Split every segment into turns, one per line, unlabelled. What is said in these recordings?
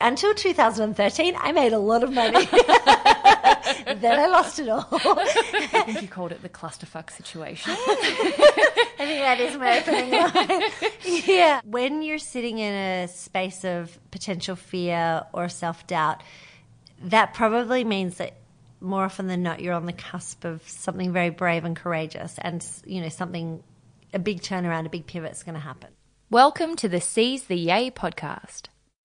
Until 2013, I made a lot of money. then I lost it all.
I think you called it the clusterfuck situation.
I think that is my opening line. yeah. When you're sitting in a space of potential fear or self doubt, that probably means that more often than not, you're on the cusp of something very brave and courageous, and you know something, a big turnaround, a big pivot is going to happen.
Welcome to the Seize the Yay podcast.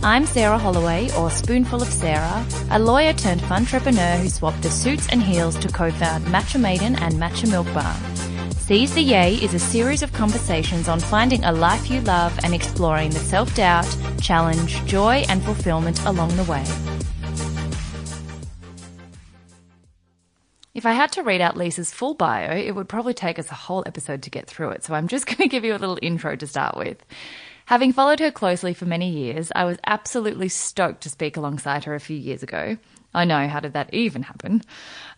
I'm Sarah Holloway, or Spoonful of Sarah, a lawyer turned entrepreneur who swapped the suits and heels to co-found Matcha Maiden and Matcha Milk Bar. Seize the Yay is a series of conversations on finding a life you love and exploring the self-doubt, challenge, joy, and fulfillment along the way. If I had to read out Lisa's full bio, it would probably take us a whole episode to get through it, so I'm just going to give you a little intro to start with. Having followed her closely for many years, I was absolutely stoked to speak alongside her a few years ago. I know, how did that even happen?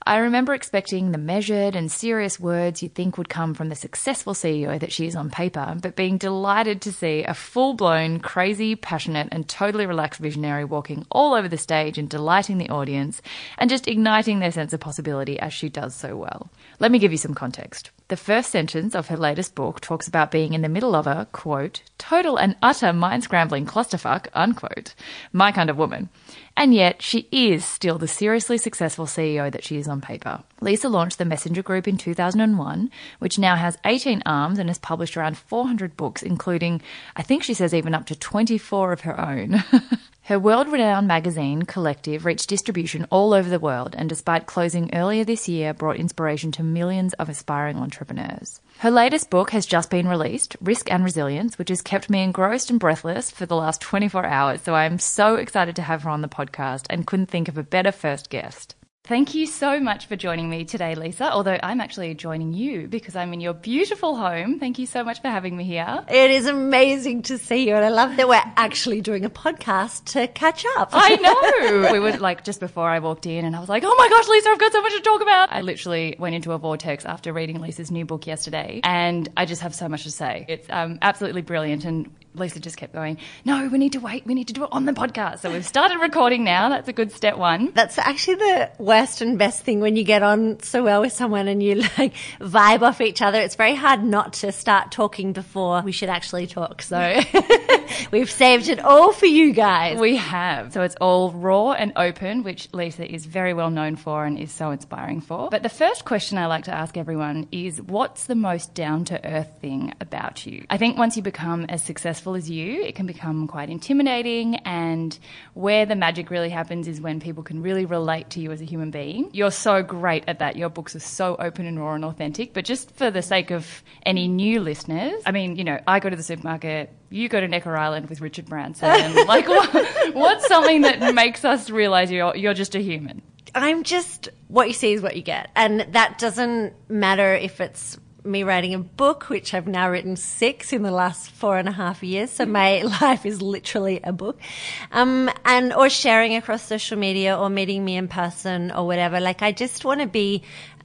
I remember expecting the measured and serious words you'd think would come from the successful CEO that she is on paper, but being delighted to see a full blown, crazy, passionate, and totally relaxed visionary walking all over the stage and delighting the audience and just igniting their sense of possibility as she does so well. Let me give you some context. The first sentence of her latest book talks about being in the middle of a, quote, total and utter mind scrambling clusterfuck, unquote, my kind of woman. And yet, she is still the seriously successful CEO that she is on paper. Lisa launched the Messenger Group in 2001, which now has 18 arms and has published around 400 books, including, I think she says, even up to 24 of her own. Her world renowned magazine, Collective, reached distribution all over the world and, despite closing earlier this year, brought inspiration to millions of aspiring entrepreneurs. Her latest book has just been released, Risk and Resilience, which has kept me engrossed and breathless for the last 24 hours. So I am so excited to have her on the podcast and couldn't think of a better first guest. Thank you so much for joining me today, Lisa. Although I'm actually joining you because I'm in your beautiful home. Thank you so much for having me here.
It is amazing to see you, and I love that we're actually doing a podcast to catch up.
I know. we were like just before I walked in, and I was like, "Oh my gosh, Lisa, I've got so much to talk about." I literally went into a vortex after reading Lisa's new book yesterday, and I just have so much to say. It's um, absolutely brilliant, and Lisa just kept going, No, we need to wait. We need to do it on the podcast. So we've started recording now. That's a good step one.
That's actually the worst and best thing when you get on so well with someone and you like vibe off each other. It's very hard not to start talking before we should actually talk. So we've saved it all for you guys.
We have. So it's all raw and open, which Lisa is very well known for and is so inspiring for. But the first question I like to ask everyone is what's the most down to earth thing about you? I think once you become as successful successful as you, it can become quite intimidating. And where the magic really happens is when people can really relate to you as a human being. You're so great at that. Your books are so open and raw and authentic. But just for the sake of any new listeners, I mean, you know, I go to the supermarket, you go to Necker Island with Richard Branson. like, what, what's something that makes us realize you're, you're just a human?
I'm just what you see is what you get. And that doesn't matter if it's me writing a book, which I've now written six in the last four and a half years. So my life is literally a book. Um, and, or sharing across social media or meeting me in person or whatever. Like I just want to be,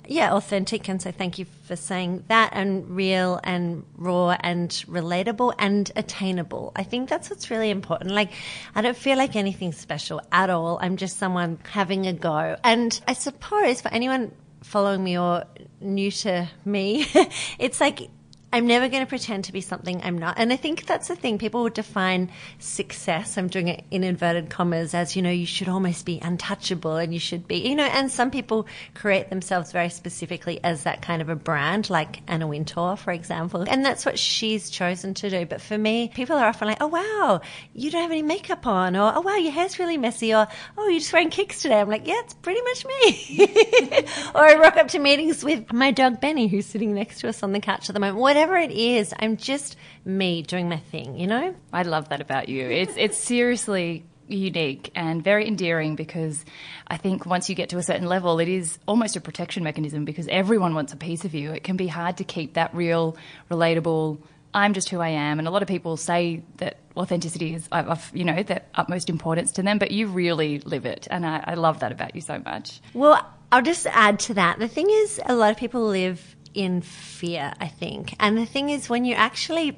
yeah, authentic. And so thank you for saying that and real and raw and relatable and attainable. I think that's what's really important. Like, I don't feel like anything special at all. I'm just someone having a go. And I suppose for anyone following me or new to me, it's like I'm never going to pretend to be something I'm not. And I think that's the thing. People would define success, I'm doing it in inverted commas, as, you know, you should almost be untouchable and you should be, you know, and some people create themselves very specifically as that kind of a brand, like Anna Wintour, for example. And that's what she's chosen to do. But for me, people are often like, oh, wow, you don't have any makeup on, or oh, wow, your hair's really messy, or oh, you're just wearing kicks today. I'm like, yeah, it's pretty much me. or I rock up to meetings with my dog Benny, who's sitting next to us on the couch at the moment. Whatever whatever it is, I'm just me doing my thing, you know?
I love that about you. It's it's seriously unique and very endearing because I think once you get to a certain level, it is almost a protection mechanism because everyone wants a piece of you. It can be hard to keep that real, relatable, I'm just who I am. And a lot of people say that authenticity is, of, you know, the utmost importance to them, but you really live it. And I, I love that about you so much.
Well, I'll just add to that. The thing is, a lot of people live in fear, I think. And the thing is, when you actually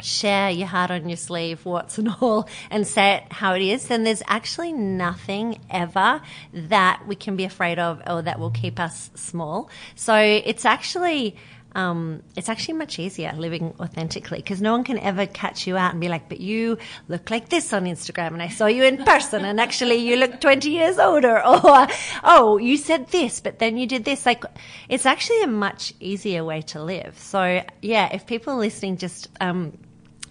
share your heart on your sleeve, what's and all, and say it how it is, then there's actually nothing ever that we can be afraid of or that will keep us small. So it's actually um, it's actually much easier living authentically because no one can ever catch you out and be like, but you look like this on Instagram and I saw you in person and actually you look 20 years older or, oh, you said this, but then you did this. Like, it's actually a much easier way to live. So yeah, if people listening just, um,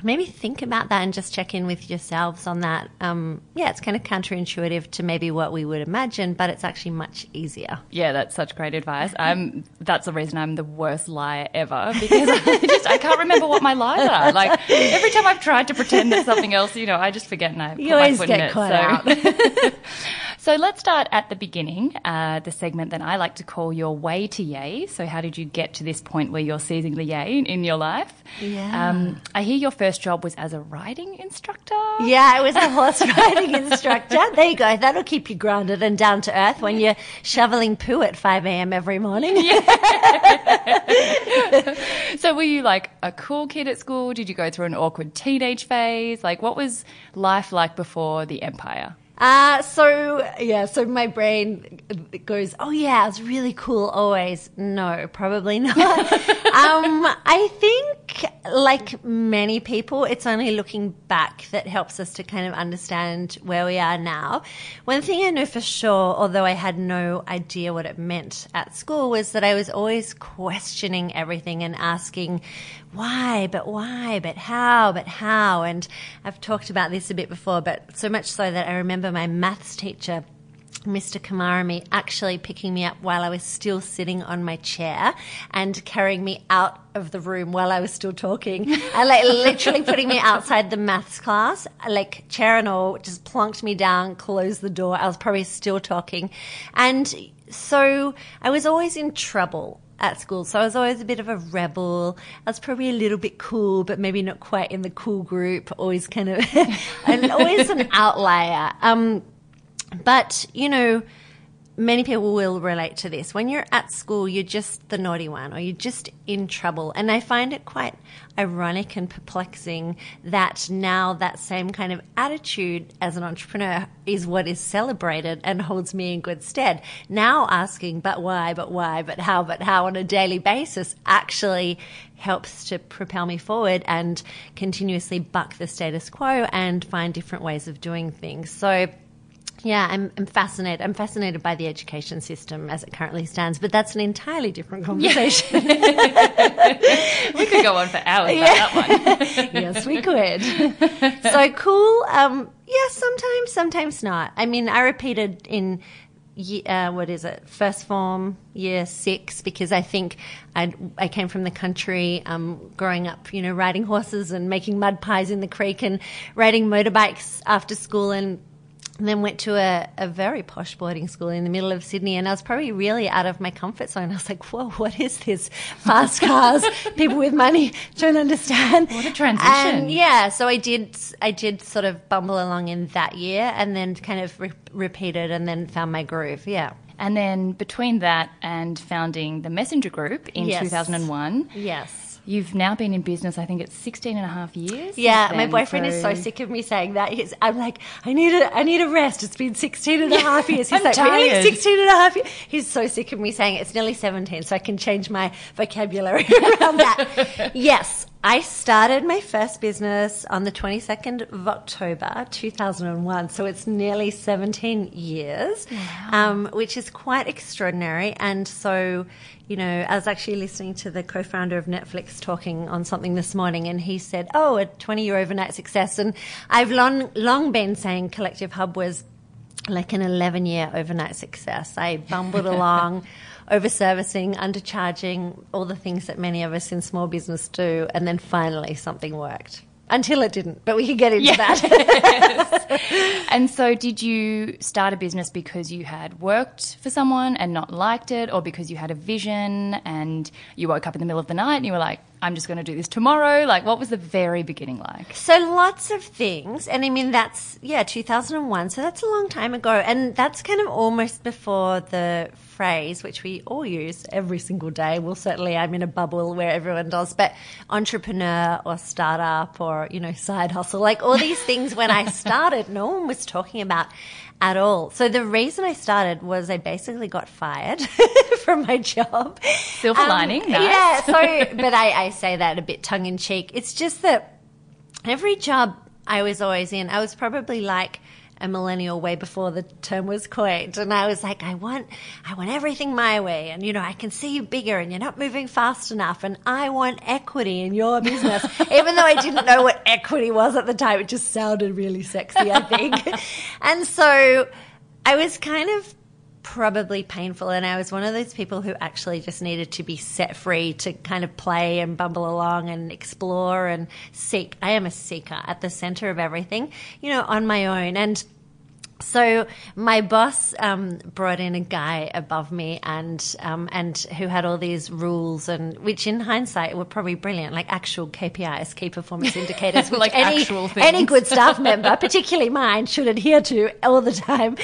maybe think about that and just check in with yourselves on that. Um, yeah, it's kind of counterintuitive to maybe what we would imagine, but it's actually much easier.
Yeah, that's such great advice. I'm that's the reason I'm the worst liar ever because I just I can't remember what my lies are. Like every time I've tried to pretend that something else, you know, I just forget and I
You always get
it.
caught
so.
out.
so let's start at the beginning, uh, the segment that I like to call your way to yay. So how did you get to this point where you're seizing the yay in, in your life?
Yeah.
Um, I hear your first job was as a riding instructor.
Yeah, I was a horse riding instructor. There you go. That'll keep you grounded and down to earth when you're shoveling poo at 5 a.m. every morning.
So were you like a cool kid at school? Did you go through an awkward teenage phase? Like what was life like before the empire?
Uh, so yeah, so my brain goes, oh yeah, it's really cool always. No, probably not. um, I think like many people, it's only looking back that helps us to kind of understand where we are now. One thing I know for sure, although I had no idea what it meant at school, was that I was always questioning everything and asking why, but why, but how, but how. And I've talked about this a bit before, but so much so that I remember my maths teacher Mr. Kamarami actually picking me up while I was still sitting on my chair and carrying me out of the room while I was still talking and like literally putting me outside the maths class, like chair and all, just plonked me down, closed the door. I was probably still talking. And so I was always in trouble at school. So I was always a bit of a rebel. I was probably a little bit cool, but maybe not quite in the cool group. Always kind of, always an outlier. Um, but, you know, many people will relate to this. When you're at school, you're just the naughty one or you're just in trouble. And I find it quite ironic and perplexing that now that same kind of attitude as an entrepreneur is what is celebrated and holds me in good stead. Now asking, but why, but why, but how, but how on a daily basis actually helps to propel me forward and continuously buck the status quo and find different ways of doing things. So, yeah, I'm, I'm fascinated. I'm fascinated by the education system as it currently stands, but that's an entirely different conversation.
We could go on for hours about that one.
yes, we could. so cool. Um, yeah, sometimes, sometimes not. I mean, I repeated in uh, what is it, first form, year six, because I think I I came from the country, um, growing up, you know, riding horses and making mud pies in the creek and riding motorbikes after school and and then went to a, a very posh boarding school in the middle of Sydney, and I was probably really out of my comfort zone. I was like, "Whoa, what is this? Fast cars, people with money, don't understand."
What a transition.
And yeah, so I did. I did sort of bumble along in that year, and then kind of re- repeated, and then found my groove. Yeah.
And then between that and founding the Messenger Group in
Yes.
2001,
Yes.
You've now been in business, I think it's 16 and a half years.
Yeah, my boyfriend is so sick of me saying that. He's, I'm like, I need a, I need a rest. It's been 16 and a half years. He's
I'm
like, really?
tired.
16 and a half years? He's so sick of me saying it. It's nearly 17, so I can change my vocabulary around that. yes, I started my first business on the 22nd of October 2001, so it's nearly 17 years, um, which is quite extraordinary. And so, you know, I was actually listening to the co-founder of Netflix talking on something this morning, and he said, "Oh, a 20-year overnight success." And I've long, long been saying Collective Hub was like an 11 year overnight success. I bumbled along, over servicing, undercharging, all the things that many of us in small business do, and then finally something worked. until it didn't. But we can get into that.
And so, did you start a business because you had worked for someone and not liked it, or because you had a vision and you woke up in the middle of the night and you were like, I'm just going to do this tomorrow? Like, what was the very beginning like?
So lots of things, and I mean that's yeah, 2001. So that's a long time ago, and that's kind of almost before the phrase which we all use every single day. Well, certainly I'm in a bubble where everyone does, but entrepreneur or startup or you know side hustle, like all these things. when I started, no one was talking about at all. So the reason I started was I basically got fired from my job.
Silver um, lining, nice.
Yeah. So, but I, I say that a bit tongue in cheek. It's just that every job I was always in, I was probably like a millennial way before the term was coined. And I was like, I want, I want everything my way. And, you know, I can see you bigger and you're not moving fast enough. And I want equity in your business. Even though I didn't know what equity was at the time, it just sounded really sexy, I think. and so I was kind of probably painful and I was one of those people who actually just needed to be set free to kind of play and bumble along and explore and seek. I am a seeker at the center of everything, you know, on my own. And so my boss um, brought in a guy above me and um, and who had all these rules and which in hindsight were probably brilliant, like actual KPIs, key performance indicators,
Like
any
actual things.
any good staff member, particularly mine, should adhere to all the time.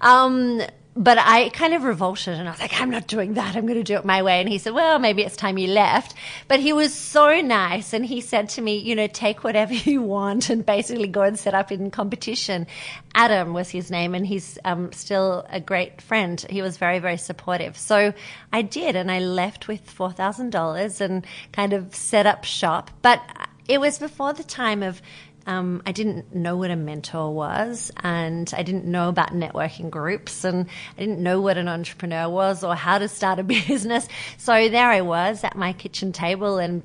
Um, but I kind of revolted and I was like, I'm not doing that. I'm going to do it my way. And he said, Well, maybe it's time you left. But he was so nice. And he said to me, You know, take whatever you want and basically go and set up in competition. Adam was his name, and he's um, still a great friend. He was very, very supportive. So I did. And I left with $4,000 and kind of set up shop. But it was before the time of um, I didn't know what a mentor was, and I didn't know about networking groups, and I didn't know what an entrepreneur was or how to start a business. So there I was at my kitchen table, and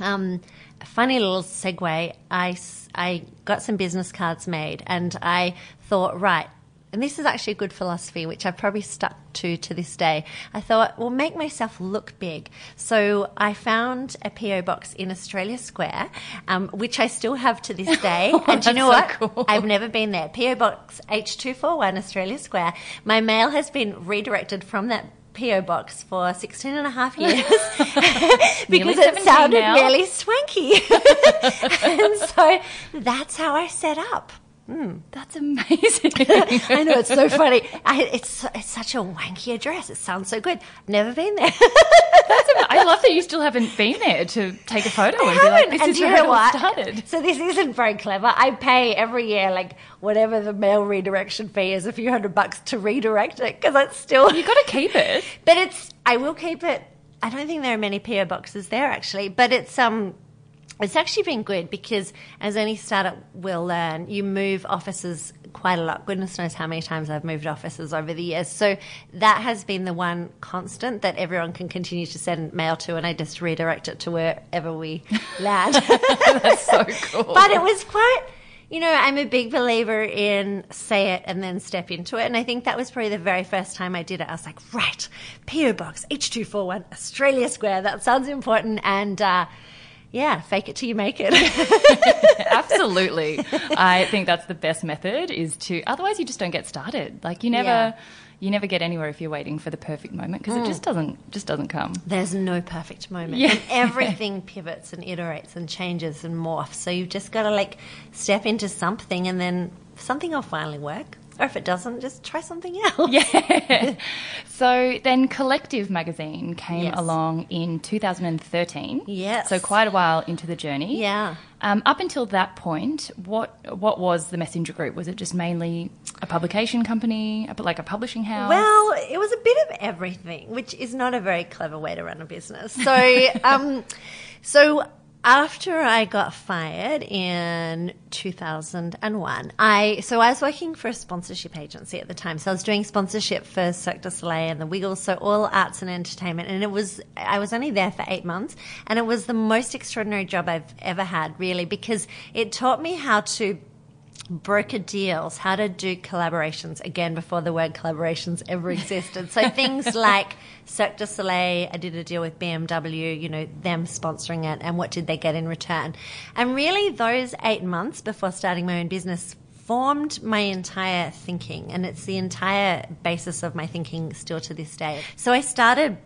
um, a funny little segue. I, I got some business cards made, and I thought, right, and this is actually a good philosophy, which I've probably stuck to to this day. I thought, well, make myself look big. So I found a PO box in Australia Square, um, which I still have to this day. and do you know what?
Cool.
I've never been there. PO box H241 Australia Square. My mail has been redirected from that. PO box for 16 and a half years because it sounded
now.
really swanky. and so that's how I set up.
That's amazing.
I know it's so funny. I, it's it's such a wanky address. It sounds so good. Never been there.
I love that you still haven't been there to take a photo and be like,
haven't.
this
And
is where it all started.
So this isn't very clever. I pay every year like whatever the mail redirection fee is, a few hundred bucks to redirect it because it's still.
You got to keep it.
But it's. I will keep it. I don't think there are many PO boxes there actually, but it's um. It's actually been good because, as any startup will learn, you move offices quite a lot. Goodness knows how many times I've moved offices over the years. So that has been the one constant that everyone can continue to send mail to, and I just redirect it to wherever we land.
That's so cool.
but it was quite you know i'm a big believer in say it and then step into it and i think that was probably the very first time i did it i was like right po box h241 australia square that sounds important and uh, yeah fake it till you make it
Absolutely. I think that's the best method is to otherwise you just don't get started. Like you never
Yeah.
you never get anywhere if you're waiting for the perfect moment because it mm. just doesn't just doesn't come.
there's no perfect moment
Yeah.
and everything pivots and iterates and changes and morphs so you've just got to like step into something and then something will finally work or if it doesn't just try something else
Yeah. so then Collective magazine came
Yes.
along in 2013.
Yes.
So quite a while into the journey.
Yeah.
Um, up until that point, what what was the Messenger Group? Was it just mainly a publication company, like a publishing house?
Well, it was a bit of everything, which is not a very clever way to run a business. So, um, so after I got fired in 2001, I so I was working for a sponsorship agency at the time. So I was doing sponsorship for Cirque du Soleil and the Wiggles, so all arts and entertainment. And it was I was only there for eight months, and it was the most extraordinary job I've ever had, really, because it taught me how to broker deals, how to do collaborations again before the word collaborations ever existed. So things like Cirque du Soleil, I did a deal with BMW, you know, them sponsoring it, and what did they get in return? And really, those eight months before starting my own business formed my entire thinking, and it's the entire basis of my thinking still to this day. So I started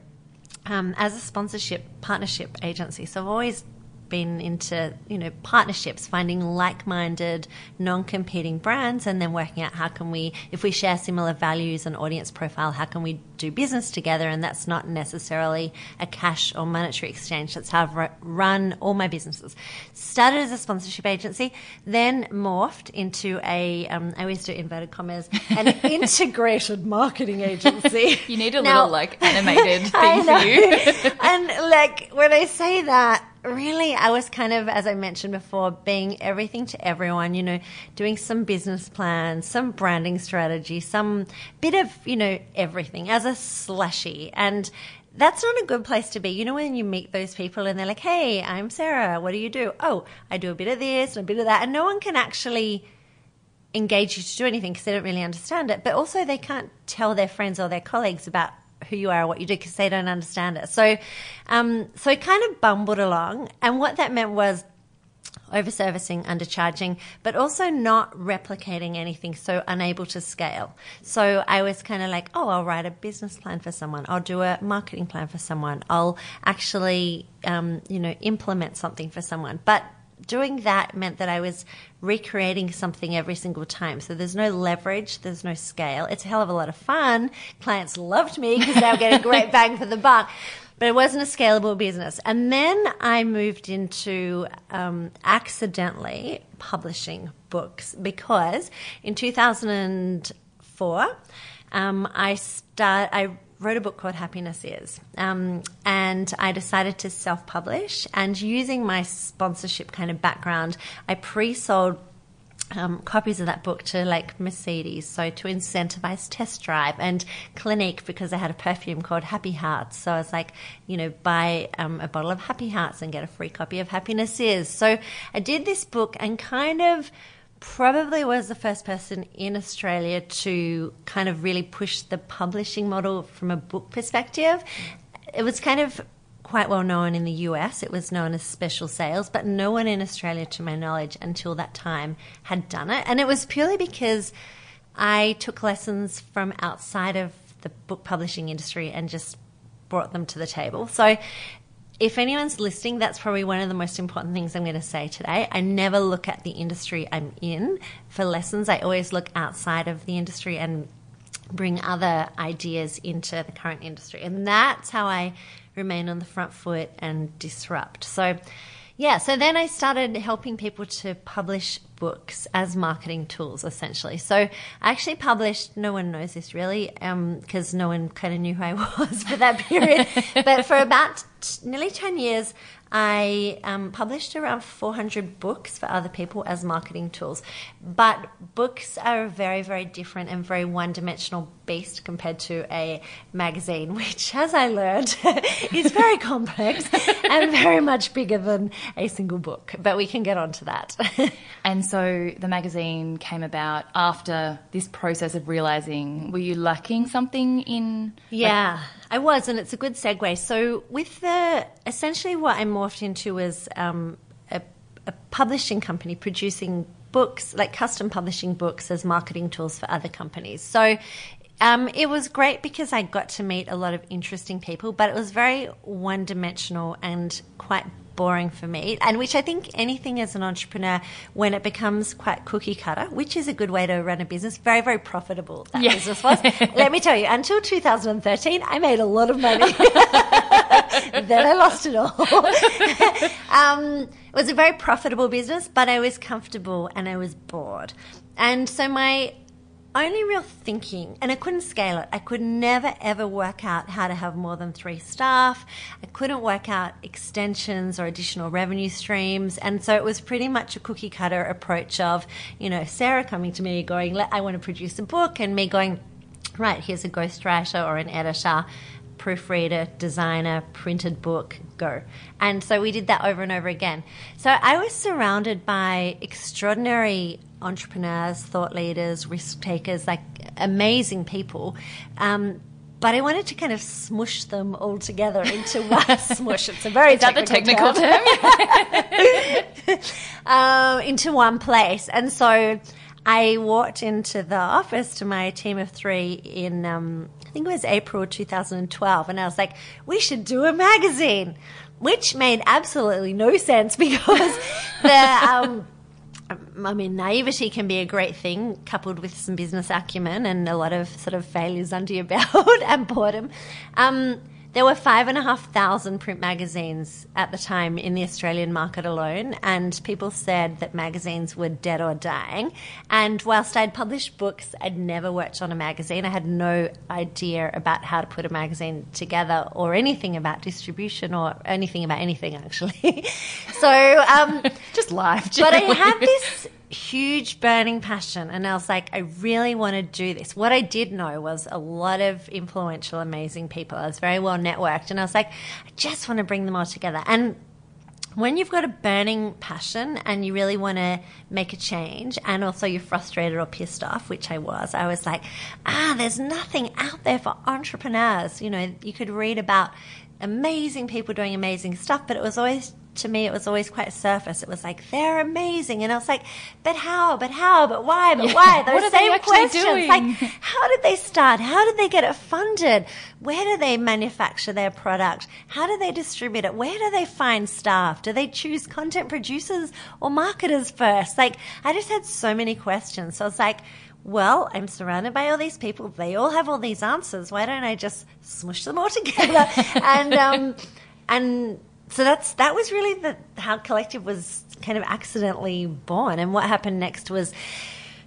um, as a sponsorship partnership agency. So I've always been into you know partnerships finding like-minded non-competing brands and then working out how can we if we share similar values and audience profile how can we do business together? And that's not necessarily a cash or monetary exchange. That's how i've run all my businesses. Started as a sponsorship agency then morphed into a um, I always do inverted commas an integrated marketing agency.
You need a now, little like animated thing for you.
And like when i say that really, I was kind of, as I mentioned before, being everything to everyone, you know, doing some business plans, some branding strategy, some bit of, you know, everything as a slushy. And that's not a good place to be. You know, when you meet those people and they're like, hey, I'm Sarah. What do you do? Oh, I do a bit of this and a bit of that. And no one can actually engage you to do anything because they don't really understand it. But also, they can't tell their friends or their colleagues about who you are, what you do, because they don't understand it. So, um, so I kind of bumbled along, and what that meant was over overservicing, undercharging, but also not replicating anything, so unable to scale. So I was kind of like, oh, I'll write a business plan for someone, I'll do a marketing plan for someone, I'll actually, um, you know, implement something for someone, but doing that meant that I was recreating something every single time. So there's no leverage, there's no scale. It's a hell of a lot of fun. Clients loved me because they were getting great bang for the buck. But it wasn't a scalable business. And then I moved into um, accidentally publishing books because in 2004, um, I start I wrote a book called Happiness Is. Um, and I decided to self publish. And using my sponsorship kind of background, I pre sold um, copies of that book to like Mercedes, so to incentivize test drive and Clinique because they had a perfume called Happy Hearts. So I was like, you know, buy um, a bottle of Happy Hearts and get a free copy of Happiness Is. So I did this book and kind of probably was the first person in Australia to kind of really push the publishing model from a book perspective. It was kind of quite well known in the US. It was known as special sales, but no one in Australia, to my knowledge, until that time had done it. And it was purely because I took lessons from outside of the book publishing industry and just brought them to the table. So if anyone's listening, that's probably one of the most important things I'm going to say today. I never look at the industry I'm in for lessons. I always look outside of the industry and bring other ideas into the current industry. And that's how I remain on the front foot and disrupt. So, yeah, so then I started helping people to publish books as marketing tools, essentially. So I actually published, no one knows this really, because um, no one kind of knew who I was for that period. but for about t- nearly 10 years, I um, published around 400 books for other people as marketing tools. But books are a very, very different and very one dimensional beast compared to a magazine, which, as I learned, is very complex and very much bigger than a single book. But we can get on to that.
and so the magazine came about after this process of realizing were you lacking something in.
Yeah. Like- I was, and it's a good segue. So, with the essentially what I morphed into was um, a, a publishing company producing books, like custom publishing books as marketing tools for other companies. So, um, it was great because I got to meet a lot of interesting people, but it was very one dimensional and quite boring for me, and which I think anything as an entrepreneur, when it becomes quite cookie cutter, which is a good way to run a business, very, very profitable that yeah. business was. Let me tell you, until 2013, I made a lot of money. then I lost it all. um, it was a very profitable business, but I was comfortable and I was bored. And so my only real thinking, and I couldn't scale it. I could never ever work out how to have more than three staff. I couldn't work out extensions or additional revenue streams. And so it was pretty much a cookie cutter approach of, you know, Sarah coming to me going, I want to produce a book, and me going, right, here's a ghostwriter or an editor proofreader, designer, printed book, go. And so we did that over and over again. So I was surrounded by extraordinary entrepreneurs, thought leaders, risk takers, like amazing people. Um, but I wanted to kind of smush them all together into one smush. It's a very
Is that the technical term?
um, into one place. And so I walked into the office to my team of three in, um, think it was April 2012, and I was like, we should do a magazine, which made absolutely no sense because the, um, I mean, naivety can be a great thing, coupled with some business acumen and a lot of sort of failures under your belt and boredom. Um, there were five and a half thousand print magazines at the time in the Australian market alone, and people said that magazines were dead or dying. And whilst I'd published books, I'd never worked on a magazine. I had no idea about how to put a magazine together or anything about distribution or anything about anything, actually. so, um,
Just life.
but I
generally.
had this huge burning passion, and I was like, I really want to do this. What I did know was a lot of influential, amazing people. I was very well networked, and I was like, I just want to bring them all together. And when you've got a burning passion and you really want to make a change, and also you're frustrated or pissed off, which I was, I was like, ah, there's nothing out there for entrepreneurs. You know, you could read about amazing people doing amazing stuff, but it was always to me, it was always quite surface. It was like they're amazing, and I was like, "But how? But how? But why? But why?" Those
What are they
same questions.
doing?
Like, how did they start? How did they get it funded? Where do they manufacture their product? How do they distribute it? Where do they find staff? Do they choose content producers or marketers first? Like, I just had so many questions. So I was like, well, I'm surrounded by all these people. They all have all these answers. Why don't I just smush them all together? and um, and so that's that was really the how collective was kind of accidentally born. And what happened next was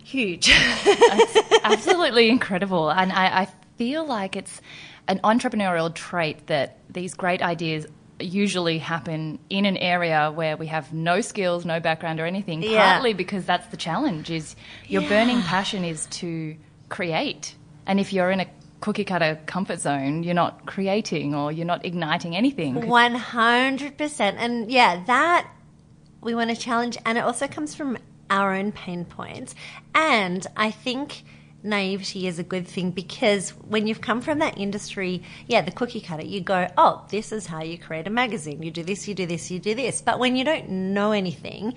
huge.
absolutely incredible. And I, I feel like it's an entrepreneurial trait that these great ideas usually happen in an area where we have no skills, no background or anything,
Yeah.
partly because that's the challenge is your burning passion is to create. And if you're in a cookie cutter comfort zone, you're not creating or you're not igniting anything.
One hundred percent, and yeah, that we want to challenge, and it also comes from our own pain points. And I think naivety is a good thing because when you've come from that industry, yeah, the cookie cutter, you go, oh, this is how you create a magazine. You do this, you do this, you do this. But when you don't know anything,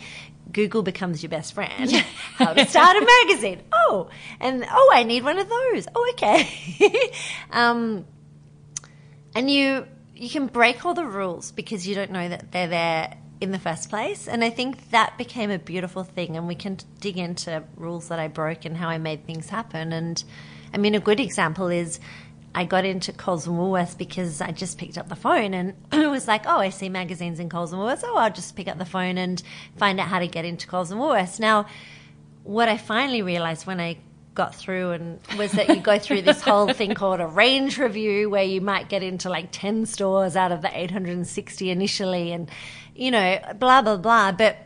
Google becomes your best friend. How to start a magazine? Oh, and oh, I need one of those. Oh, okay. um, and you you can break all the rules because you don't know that they're there in the first place and i think that became a beautiful thing and we can dig into rules that i broke and how i made things happen and i mean a good example is I got into Coles and Woolworths because I just picked up the phone and it was like, oh, I see magazines in Coles and Woolworths. Oh, I'll just pick up the phone and find out how to get into Coles and Woolworths. Now, what I finally realized when I got through and was that you go through this whole thing called a range review where you might get into like 10 stores out of the 860 initially and you know blah blah blah but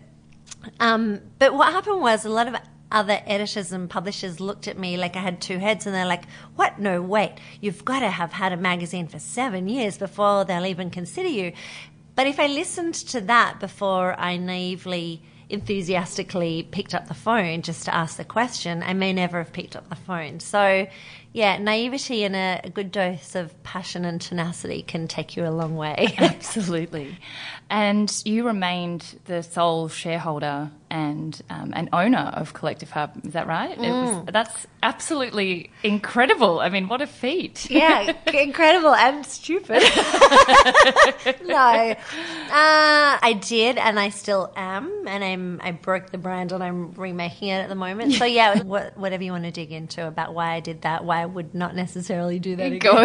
um but what happened was a lot of other editors and publishers looked at me like I had two heads and they're like, What? No, wait, you've got to have had a magazine for seven years before they'll even consider you. But if I listened to that before I naively, enthusiastically picked up the phone just to ask the question, I may never have picked up the phone. So, yeah, naivety and a, a good dose of passion and tenacity can take you a long way.
Absolutely. And you remained the sole shareholder and um, an owner of Collective Hub. Is that right? It was, that's absolutely incredible. I mean, what a feat.
yeah, incredible and stupid. no, uh, I did, and I still am, and I'm. I broke the brand, and I'm remaking it at the moment. So yeah, what, whatever you want to dig into about why I did that, why I would not necessarily do that again.
Go.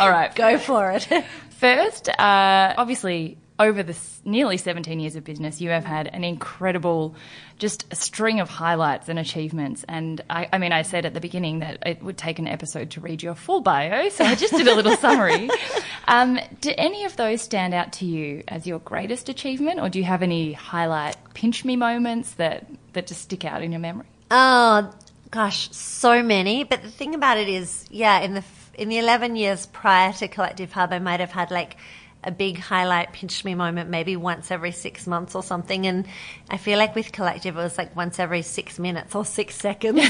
All right.
Go for it.
First, uh, obviously, over the nearly 17 years of business, you have had an incredible, just a string of highlights and achievements. And I, I mean, I said at the beginning that it would take an episode to read your full bio, so I just did a little summary. Um, do any of those stand out to you as your greatest achievement, or do you have any highlight pinch me moments that, that just stick out in your memory?
Oh gosh, so many. But the thing about it is, yeah, in the in the 11 years prior to Collective Hub, I might have had like a big highlight pinch me moment maybe once every six months or something. And I feel like with Collective, it was like once every six minutes or six seconds.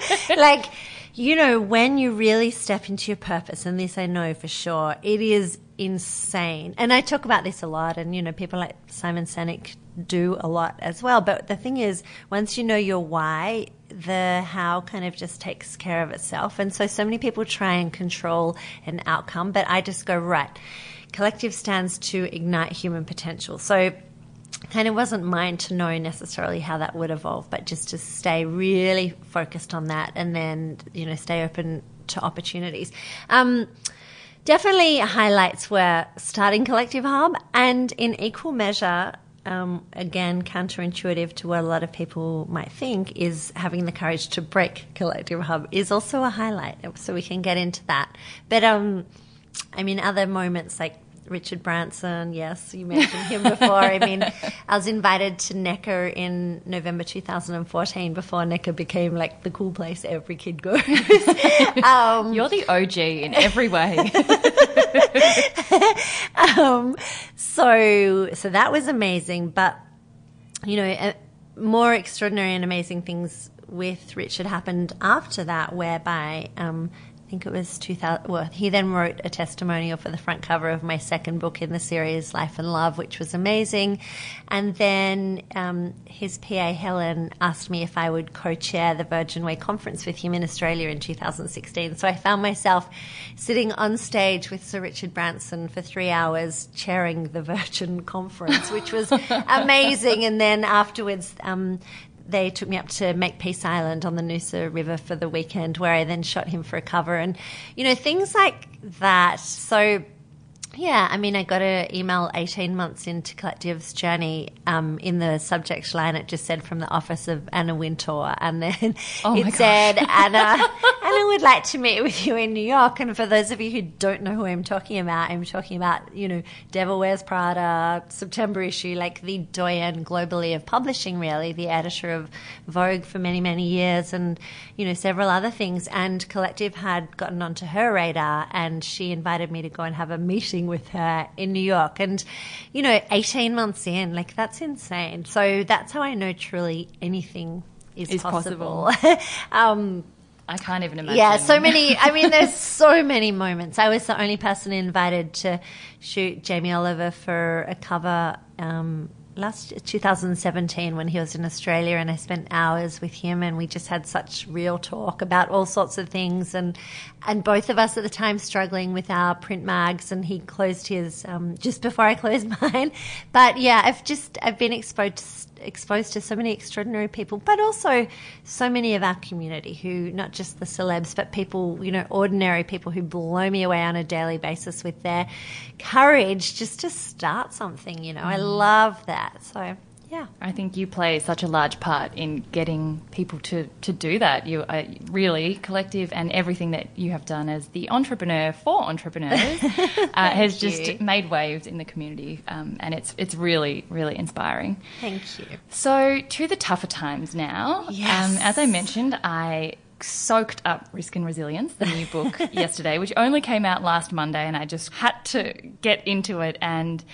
like, you know, when you really step into your purpose, and this I know for sure, it is insane. And I talk about this a lot, and, you know, people like Simon Sinek do a lot as well. But the thing is, once you know your why, the how kind of just takes care of itself. And so, so many people try and control an outcome, but I just go, right Collective stands to ignite human potential. So kind of wasn't mine to know necessarily how that would evolve, but just to stay really focused on that and then, you know, stay open to opportunities. Um, definitely highlights were starting Collective Hub and in equal measure, um, again, counterintuitive to what a lot of people might think, is having the courage to break Collective Hub is also a highlight. So we can get into that. But, um, I mean, other moments like Richard Branson, yes, you mentioned him before. I mean, I was invited to Necker in November 2014 before Necker became like the cool place every kid goes.
um, You're the OG in every way.
um, so, so that was amazing. But, you know, uh, more extraordinary and amazing things with Richard happened after that, whereby um, think it was 2000. Well, he then wrote a testimonial for the front cover of my second book in the series, Life and Love, which was amazing. And then um, his PA, Helen, asked me if I would co chair the Virgin Way conference with him in Australia in 2016. So I found myself sitting on stage with Sir Richard Branson for three hours chairing the Virgin conference, which was amazing. And then afterwards, um, they took me up to Makepeace Island on the Noosa River for the weekend, where I then shot him for a cover, and you know things like that. So yeah, I mean, I got an email 18 months into Collective's journey. Um, in the subject line, it just said from the office of Anna Wintour. And then oh it said, Anna, Anna would like to meet with you in New York. And for those of you who don't know who I'm talking about, I'm talking about, you know, Devil Wears Prada, September issue, like the doyen globally of publishing, really, the editor of Vogue for many, many years, and, you know, several other things. And Collective had gotten onto her radar, and she invited me to go and have a meeting with her in New York. And, you know, 18 months in, like that's insane. So that's how I know truly anything is, is possible. possible. um,
I can't even imagine.
Yeah, so many. I mean, there's so many moments. I was the only person invited to shoot Jamie Oliver for a cover um, last 2017 when he was in Australia, and I spent hours with him, and we just had such real talk about all sorts of things, and and both of us at the time struggling with our print mags, and he closed his um, just before I closed mine. But yeah, I've just I've been exposed exposed to so many extraordinary people, but also so many of our community who, not just the celebs, but people, you know, ordinary people who blow me away on a daily basis with their courage just to start something, you know. I mm. love that. So yeah.
I think you play such a large part in getting people to, to do that. You are really collective, and everything that you have done as the entrepreneur for entrepreneurs uh, has just you. made waves in the community, um, and it's it's really really inspiring.
Thank you.
So to the tougher times now.
Yes. Um,
as I mentioned, I soaked up Risk and Resilience, the new book, yesterday, which only came out last Monday, and I just had to get into it, and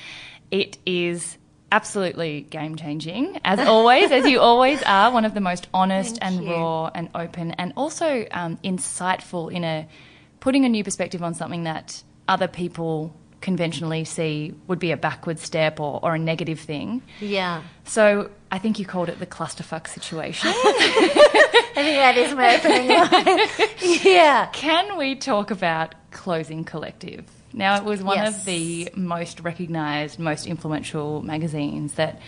it is absolutely game changing, as always, as you always are, one of the most honest Thank and you. raw and open, and also um, insightful in a putting a new perspective on something that other people conventionally see would be a backward step or, or a negative thing.
Yeah.
So I think you called it the clusterfuck situation.
I think that is my opening line. yeah.
Can we talk about closing collective? Now, it was one yes. of the most recognised, most influential magazines that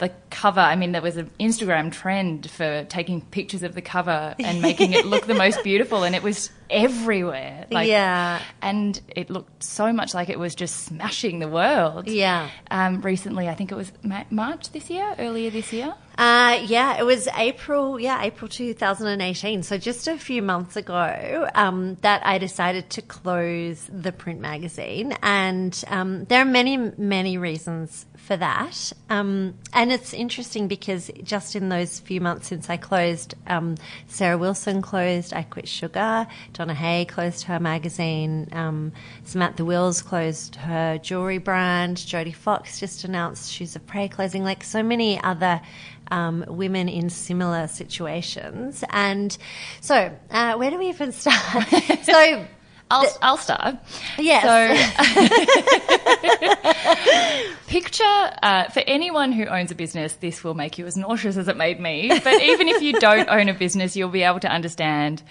the cover, I mean, there was an Instagram trend for taking pictures of the cover and making it look the most beautiful, and it was everywhere.
Like, yeah.
And it looked so much like it was just smashing the world.
Yeah.
Um, recently, I think it was March this year, earlier this year.
Uh, yeah, it was April, yeah, April 2018. So just a few months ago, um, that I decided to close the print magazine. And um, there are many, many reasons for that. Um, and it's interesting because just in those few months since I closed, um, Sarah Wilson closed, I Quit Sugar, Donna Hay closed her magazine. Um, Samantha Wills closed her jewelry brand. Jodie Fox just announced Shoes of Prey closing. Like so many other um, women in similar situations. And so, uh, where do we even start? so.
I'll, I'll start.
Yes.
So, picture uh, for anyone who owns a business, this will make you as nauseous as it made me. But even if you don't own a business, you'll be able to understand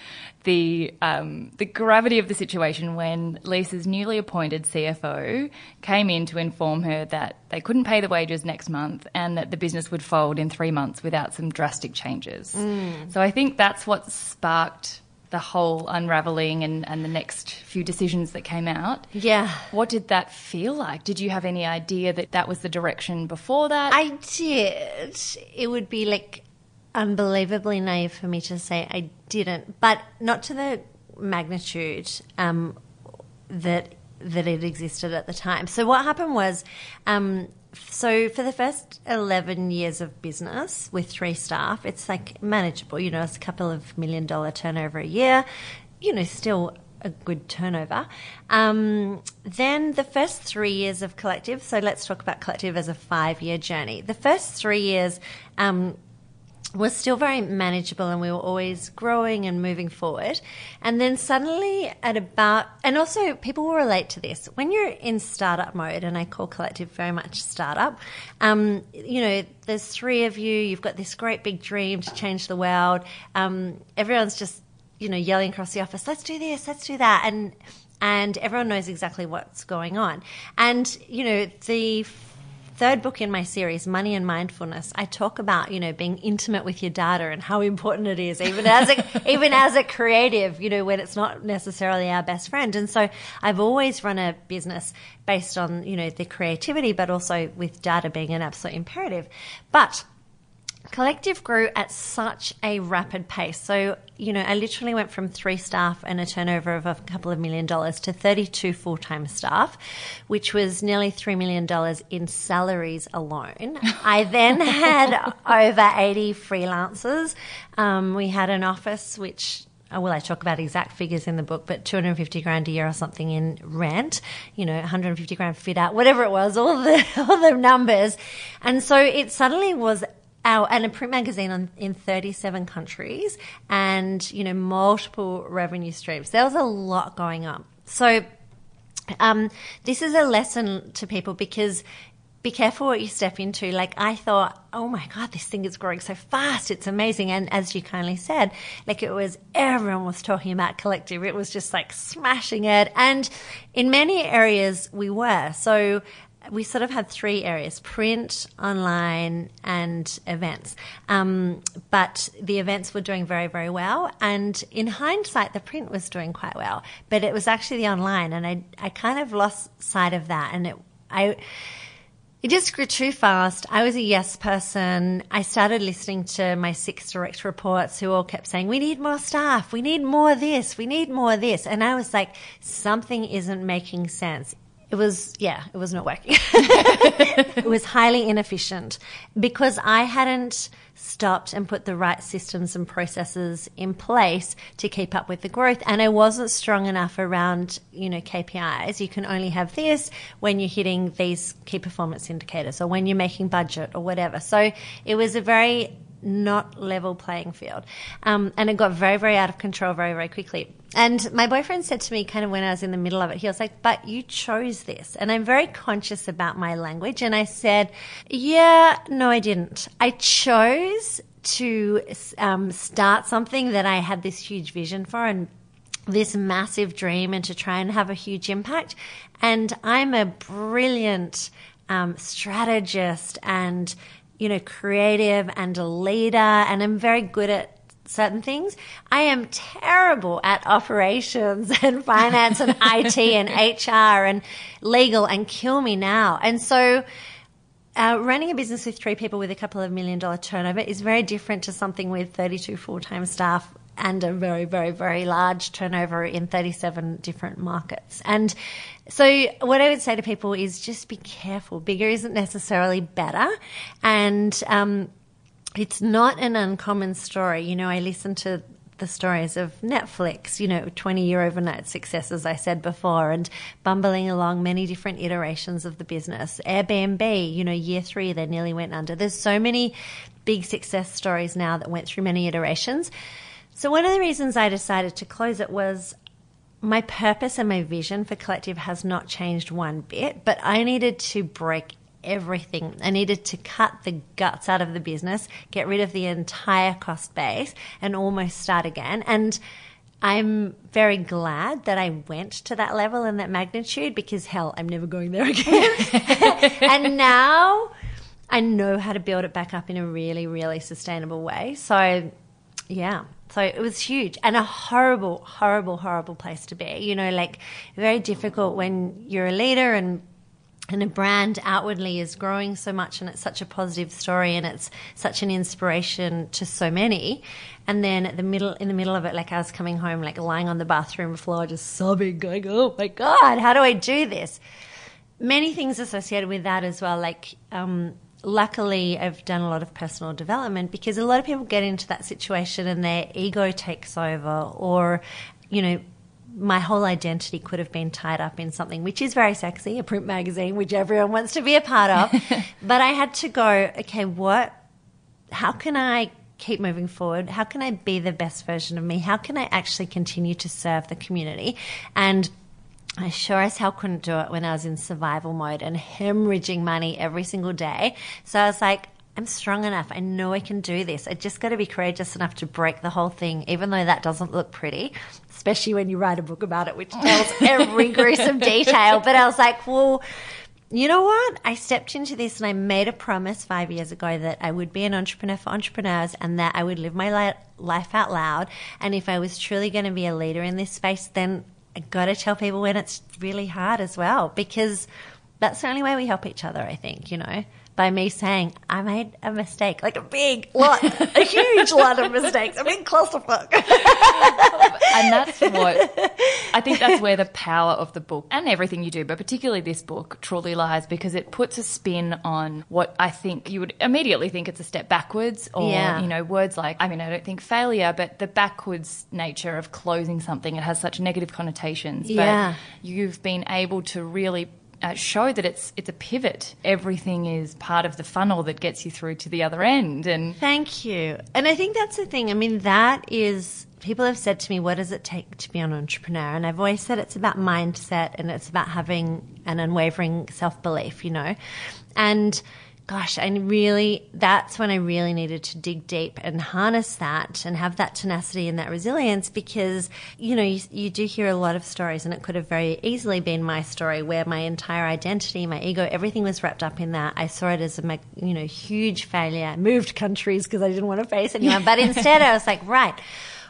the um, the gravity of the situation when Lisa's newly appointed CFO came in to inform her that they couldn't pay the wages next month and that the business would fold in three months without some drastic changes.
Mm.
So I think that's what sparked the whole unraveling and, and the next few decisions that came out.
Yeah.
What did that feel like? Did you have any idea that that was the direction before that?
I did. It would be like unbelievably naive for me to say I didn't, but not to the magnitude um, that that it existed at the time. So what happened was, um, so for the first eleven years of business with three staff, it's like manageable. You know, it's a couple of million dollar turnover a year. You know, still a good turnover. Um, then the first three years of collective. So let's talk about collective as a five year journey. The first three years. Um, was still very manageable and we were always growing and moving forward. And then suddenly at about, and also people will relate to this, when you're in startup mode, and I call Collective very much startup, um, you know, there's three of you, you've got this great big dream to change the world. Um, everyone's just, you know, yelling across the office, let's do this, let's do that. And, and everyone knows exactly what's going on. And, you know, the third book in my series, Money and Mindfulness, I talk about, you know, being intimate with your data and how important it is, even as a, even as a creative, you know, when it's not necessarily our best friend. And so I've always run a business based on, you know, the creativity, but also with data being an absolute imperative. But Collective grew at such a rapid pace. So, you know, I literally went from three staff and a turnover of a couple of million dollars to 32 full time staff, which was nearly $3 million in salaries alone. I then had over 80 freelancers. Um, we had an office which uh, well, I talk about exact figures in the book, but 250 grand a year or something in rent, you know, 150 grand fit out, whatever it was, all the, all the numbers. And so it suddenly was our, and a print magazine on, in 37 countries and, you know, multiple revenue streams. There was a lot going on. So, um, this is a lesson to people because be careful what you step into. Like I thought, oh my God, this thing is growing so fast. It's amazing. And as you kindly said, like it was, everyone was talking about collective. It was just like smashing it. And in many areas we were. So we sort of had three areas print, online, and events. Um, but the events were doing very, very well. And in hindsight, the print was doing quite well. But it was actually the online. And I, I kind of lost sight of that. And it, I, it just grew too fast. I was a yes person. I started listening to my six direct reports who all kept saying, we need more staff. We need more this. We need more this. And I was like, something isn't making sense it was yeah it was not working. It was highly inefficient. Because i hadn't stopped and put the right systems and processes in place to keep up with the growth and i wasn't strong enough around you know kpis you can only have this when you're hitting these key performance indicators or when you're making budget or whatever. So it was a very not level playing field um, and it got very very out of control very very quickly and my boyfriend said to me, kind of when I was in the middle of it, he was like, But you chose this. And I'm very conscious about my language. And I said, Yeah, no, I didn't. I chose to um, start something that I had this huge vision for and this massive dream and to try and have a huge impact. And I'm a brilliant um, strategist and you know, creative and a leader, and I'm very good at certain things. I am terrible at operations and finance and IT and HR and legal and kill me now. And so, uh, running a business with three people with a couple of million dollar turnover is very different to something with 32 full time staff and a very, very, very large turnover in 37 different markets. And so, what I would say to people is just be careful. Bigger isn't necessarily better. And, um, it's not an uncommon story. You know, I listen to the stories of Netflix, you know, 20 year overnight success, as I said before, and bumbling along many different iterations of the business. Airbnb, you know, year three, they nearly went under. There's so many big success stories now that went through many iterations. So, one of the reasons I decided to close it was my purpose and my vision for Collective has not changed one bit, but I needed to break everything. I needed to cut the guts out of the business, get rid of the entire cost base, and almost start again. And I'm very glad that I went to that level and that magnitude because hell, I'm never going there again. and now I know how to build it back up in a really, really sustainable way. So, yeah. So it was huge and a horrible, horrible, horrible place to be. You know, like very difficult when you're a leader and and a brand outwardly is growing so much and it's such a positive story and it's such an inspiration to so many and then at the middle in the middle of it like i was coming home like lying on the bathroom floor just sobbing going oh my god how do i do this many things associated with that as well like um, luckily I've done a lot of personal development because a lot of people get into that situation and their ego takes over or you know my whole identity could have been tied up in something which is very sexy, a print magazine, which everyone wants to be a part of. but I had to go, okay, what, how can I keep moving forward? How can I be the best version of me? How can I actually continue to serve the community? And I sure as hell couldn't do it when I was in survival mode and hemorrhaging money every single day. So I was like, I'm strong enough. I know I can do this. I just got to be courageous enough to break the whole thing, even though that doesn't look pretty, especially when you write a book about it, which tells every gruesome detail. But I was like, well, you know what? I stepped into this and I made a promise five years ago that I would be an entrepreneur for entrepreneurs and that I would live my life out loud. And if I was truly going to be a leader in this space, then I got to tell people when it's really hard as well, because that's the only way we help each other, I think, you know by me saying I made a mistake, like a big lot, a huge lot of mistakes, a big clusterfuck.
and that's what I think that's where the power of the book and everything you do, but particularly this book, truly lies because it puts a spin on what I think you would immediately think it's a step backwards, or yeah. you know, words like I mean, I don't think failure, but the backwards nature of closing something. It has such negative connotations.
Yeah.
But you've been able to really uh, show that it's it's a pivot. Everything is part of the funnel that gets you through to the other end. And
thank you. And I think that's the thing. I mean, that is people have said to me, "What does it take to be an entrepreneur?" And I've always said it's about mindset and it's about having an unwavering self belief. You know, and gosh, I really, that's when I really needed to dig deep and harness that and have that tenacity and that resilience because, you know, you, you, do hear a lot of stories and it could have very easily been my story where my entire identity, my ego, everything was wrapped up in that. I saw it as a, you know, huge failure, moved countries because I didn't want to face anyone. but instead I was like, right,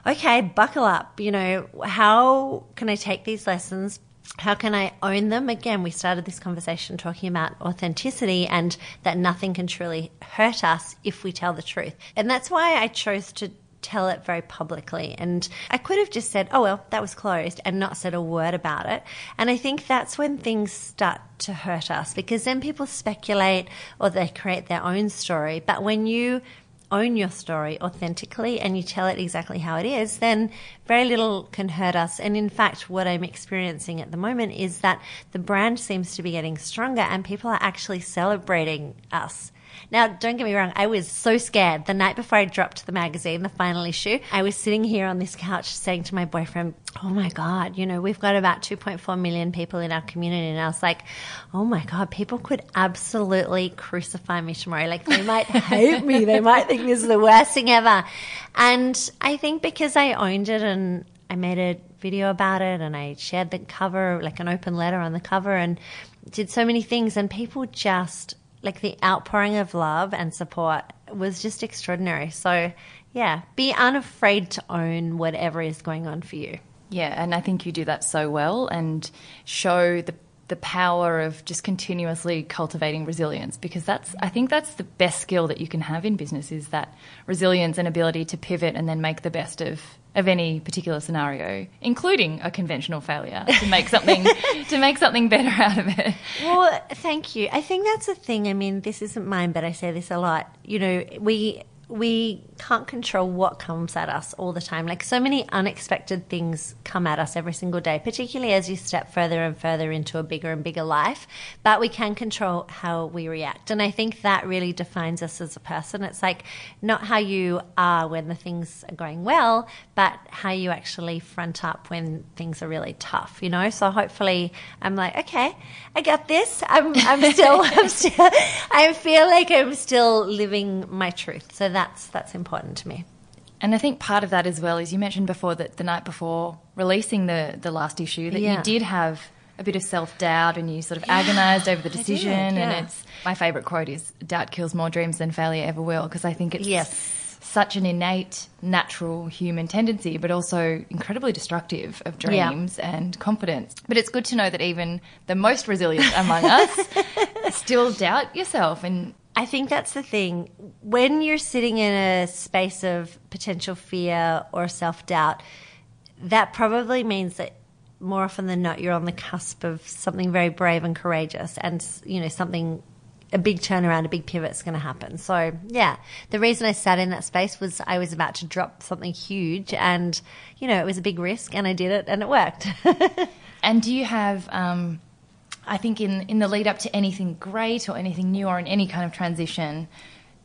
okay, buckle up. You know, how can I take these lessons? How can I own them? Again, we started this conversation talking about authenticity and that nothing can truly hurt us if we tell the truth. And that's why I chose to tell it very publicly. And I could have just said, oh, well, that was closed and not said a word about it. And I think that's when things start to hurt us because then people speculate or they create their own story. But when you own your story authentically and you tell it exactly how it is, then very little can hurt us. And in fact, what I'm experiencing at the moment is that the brand seems to be getting stronger and people are actually celebrating us now, don't get me wrong, I was so scared. The night before I dropped the magazine, the final issue, I was sitting here on this couch saying to my boyfriend, Oh my God, you know, we've got about 2.4 million people in our community. And I was like, Oh my God, people could absolutely crucify me tomorrow. Like, they might hate me. They might think this is the worst thing ever. And I think because I owned it and I made a video about it and I shared the cover, like an open letter on the cover, and did so many things, and people just like the outpouring of love and support was just extraordinary. So, yeah, be unafraid to own whatever is going on for you.
Yeah, and I think you do that so well and show the the power of just continuously cultivating resilience because that's I think that's the best skill that you can have in business is that resilience and ability to pivot and then make the best of of any particular scenario, including a conventional failure, to make something to make something better out of it.
Well, thank you. I think that's the thing. I mean, this isn't mine, but I say this a lot. You know, we we can't control what comes at us all the time. Like so many unexpected things come at us every single day, particularly as you step further and further into a bigger and bigger life. But we can control how we react. And I think that really defines us as a person. It's like not how you are when the things are going well, but how you actually front up when things are really tough, you know? So hopefully I'm like, okay, I got this. I'm, I'm still, I'm still, I feel like I'm still living my truth. So that's that's important to me.
And I think part of that as well is you mentioned before that the night before releasing the the last issue that
Yeah.
you did have a bit of self doubt and you sort of agonized over the
I did,
decision.
yeah.
And it's my favorite quote is "Doubt kills more dreams than failure ever will" because I think it's
Yes.
such an innate, natural human tendency, but also incredibly destructive of
Yeah.
dreams and confidence. But it's good to know that even the most resilient among us still doubt yourself and
I think that's the thing. When you're sitting in a space of potential fear or self doubt, that probably means that more often than not, you're on the cusp of something very brave and courageous, and you know something. A big turnaround, a big pivot is going to happen. So, yeah, the reason I sat in that space was I was about to drop something huge, and you know it was a big risk, and I did it, and it worked.
And do you have, um, I think, in, in the lead up to anything great or anything new or in any kind of transition,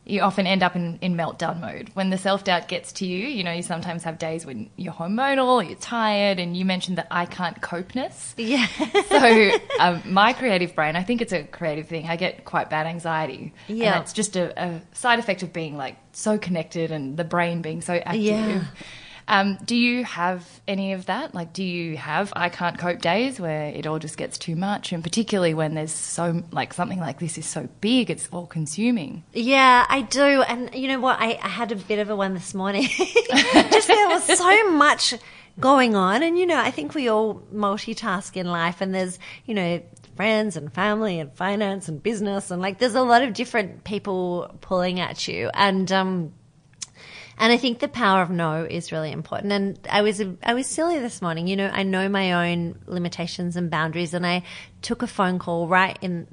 you often end up in, in meltdown mode. When the self doubt gets to you, you know, you sometimes have days when you're hormonal, you're tired, and you mentioned that I can't copeness.
yeah,
So, um, my creative brain, I think it's a creative thing. I get quite bad anxiety.
Yeah.
And it's just a, a side effect of being like so connected and the brain being so active.
Yeah.
Um, do you have any of that? Like, do you have I can't cope days where it all just gets too much? And particularly when there's so, like, something like this is so big, it's all consuming.
Yeah, I do. And you know what? I, I had a bit of a one this morning. Just there was so much going on. And, you know, I think we all multitask in life and there's, you know, friends and family and finance and business and like there's a lot of different people pulling at you. And, um, and I think the power of no is really important. And I was I was silly this morning. You know, I know my own limitations and boundaries, and I took a phone call right in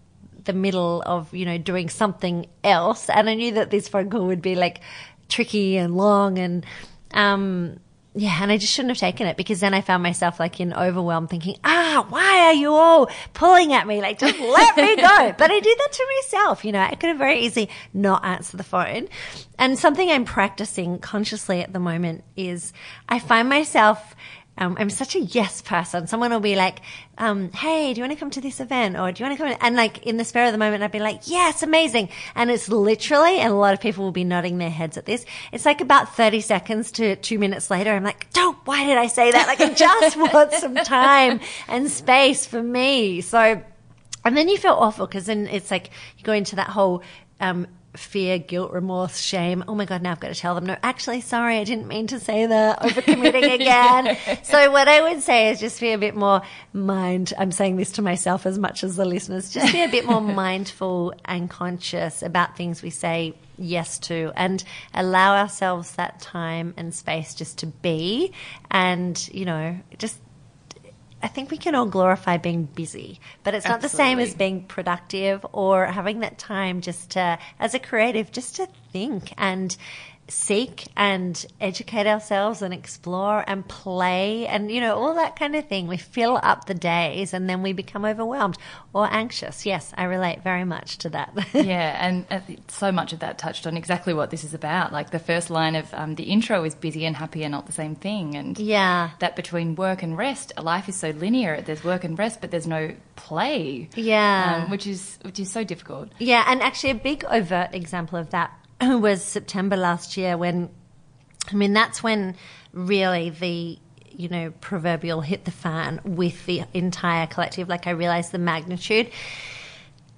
the middle of you know doing something else, and I knew that this phone call would be like tricky and long and um yeah, and I just shouldn't have taken it because then I found myself like in overwhelm thinking, ah, why are you all pulling at me? Like, just let me go. But I did that to myself. You know, I could have very easily not answered the phone. And something I'm practicing consciously at the moment is I find myself um, I'm such a yes person. Someone will be like, um, "Hey, do you want to come to this event?" Or "Do you want to come?" And like in the spur of the moment, I'd be like, "Yes, amazing!" And it's literally, and a lot of people will be nodding their heads at this. It's like about thirty seconds to two minutes later, I'm like, "Don't! Why did I say that? Like, I just want some time and space for me." So, and then you feel awful because then it's like you go into that whole. Um, fear, guilt, remorse, shame. Oh my God, now I've got to tell them, no, actually, sorry, I didn't mean to say that. Overcommitting again. so what I would say is just be a bit more mind. I'm saying this to myself as much as the listeners. Just be a bit more mindful and conscious about things we say yes to and allow ourselves that time and space just to be and, you know, just I think we can all glorify being busy, but it's not the same as being productive or having that time just to, as a creative, just to think and seek and educate ourselves and explore and play and, you know, all that kind of thing. We fill up the days and then we become overwhelmed or anxious. Yes, I relate very much to that.
yeah, and uh, so much of that touched on exactly what this is about. Like the first line of um, the intro is busy and happy are not the same thing. And
yeah.
that between work and rest, life is so linear. There's work and rest, but there's no play.
Yeah.
um, which is which is so difficult.
Yeah, and actually, a big overt example of that was September last year when, I mean, that's when really the you know proverbial hit the fan with the entire collective. Like I realized the magnitude.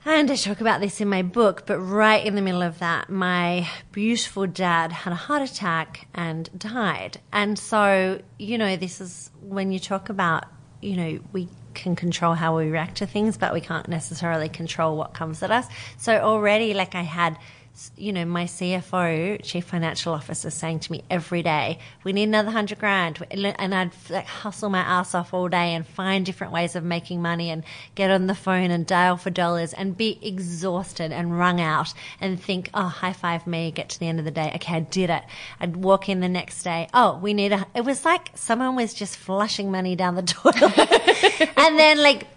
And I talk about this in my book, but right in the middle of that, my beautiful dad had a heart attack and died. And so, you know, this is when you talk about, you know, we can control how we react to things, but we can't necessarily control what comes at us. So already, like, I had you know, my CFO, chief financial officer, saying to me every day, "We need another hundred grand," and I'd like hustle my ass off all day and find different ways of making money and get on the phone and dial for dollars and be exhausted and wrung out and think, "Oh, high five me!" Get to the end of the day, okay, I did it. I'd walk in the next day, "Oh, we need a." It was like someone was just flushing money down the toilet, and then like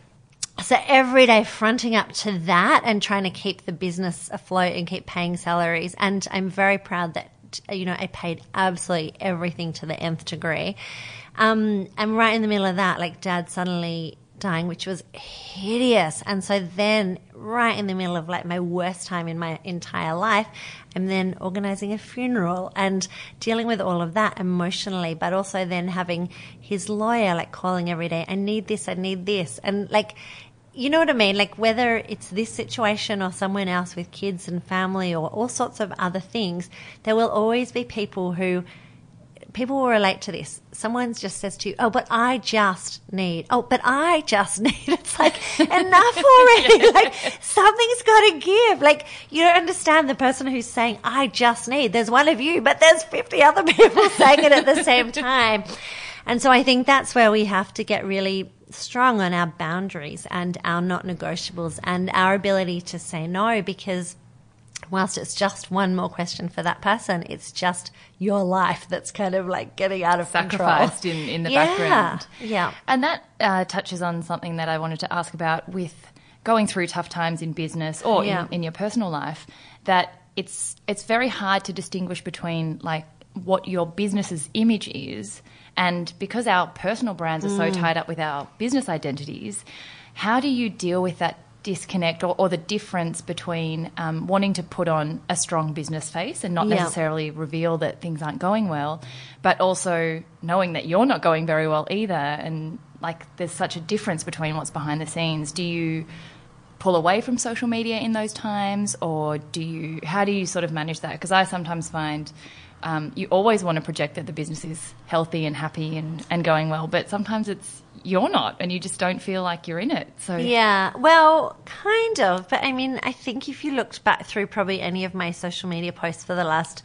so every day fronting up to that and trying to keep the business afloat and keep paying salaries. And I'm very proud that, you know, I paid absolutely everything to the nth degree. Um, and right in the middle of that, like dad suddenly dying, which was hideous. And so then, right in the middle of like my worst time in my entire life, I'm then organizing a funeral and dealing with all of that emotionally, but also then having his lawyer like calling every day, I need this, I need this. And like, you know what I mean? Like whether it's this situation or someone else with kids and family or all sorts of other things, there will always be people who people will relate to this. Someone just says to you, "Oh, but I just need." Oh, but I just need. It's like enough already. Like something's got to give. Like you don't understand the person who's saying, "I just need." There's one of you, but there's fifty other people saying it at the same time. And so I think that's where we have to get really strong on our boundaries and our not negotiables and our ability to say no because whilst it's just one more question for that person, it's just your life that's kind of like getting out of
sacrificed
control.
in in the
yeah,
background.
Yeah,
and that uh, touches on something that I wanted to ask about with going through tough times in business or yeah. in, in your personal life. That it's it's very hard to distinguish between like what your business's image is and because our personal brands are so mm. tied up with our business identities, how do you deal with that disconnect or, or the difference between um, wanting to put on a strong business face and not yeah. necessarily reveal that things aren't going well, but also knowing that you're not going very well either? And like there's such a difference between what's behind the scenes. Do you pull away from social media in those times or do you how do you sort of manage that because i sometimes find um, you always want to project that the business is healthy and happy and, and going well, but sometimes it's you're not and you just don't feel like you're in it. So
Yeah, well, kind of. But I mean, I think if you looked back through probably any of my social media posts for the last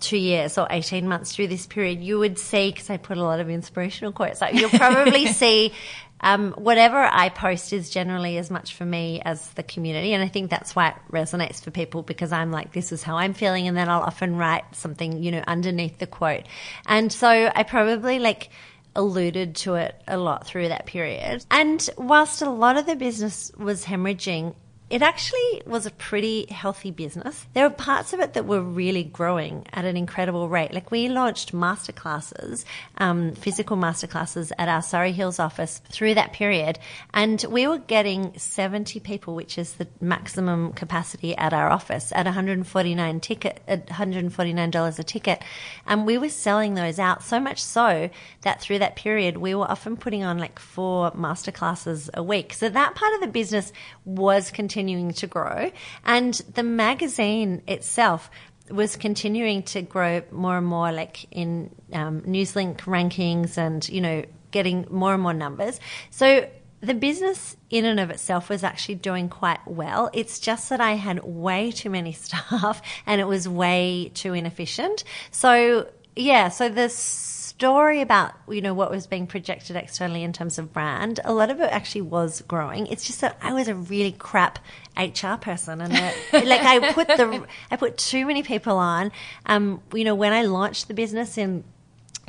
two years or 18 months through this period, you would see, because I put a lot of inspirational quotes, like you'll probably see um, whatever I post is generally as much for me as the community. And I think that's why it resonates for people because I'm like, this is how I'm feeling. And then I'll often write something, you know, underneath the quote. And so I probably like, alluded to it a lot through that period. And whilst a lot of the business was hemorrhaging, it actually was a pretty healthy business. There were parts of it that were really growing at an incredible rate. Like we launched masterclasses, um, physical masterclasses at our Surry Hills office through that period. And we were getting 70 people, which is the maximum capacity at our office at 149 ticket, $149 a ticket. And we were selling those out so much so that through that period, we were often putting on like four masterclasses a week. So that part of the business was continuing continuing to grow. And the magazine itself was continuing to grow more and more, like in um, Newslink rankings and, you know, getting more and more numbers. So the business in and of itself was actually doing quite well. It's just that I had way too many staff and it was way too inefficient. So, yeah, so this story about you know what was being projected externally in terms of brand, a lot of it actually was growing. It's just that I was a really crap HR person, and that, like I put the I put too many people on. Um, you know, when I launched the business in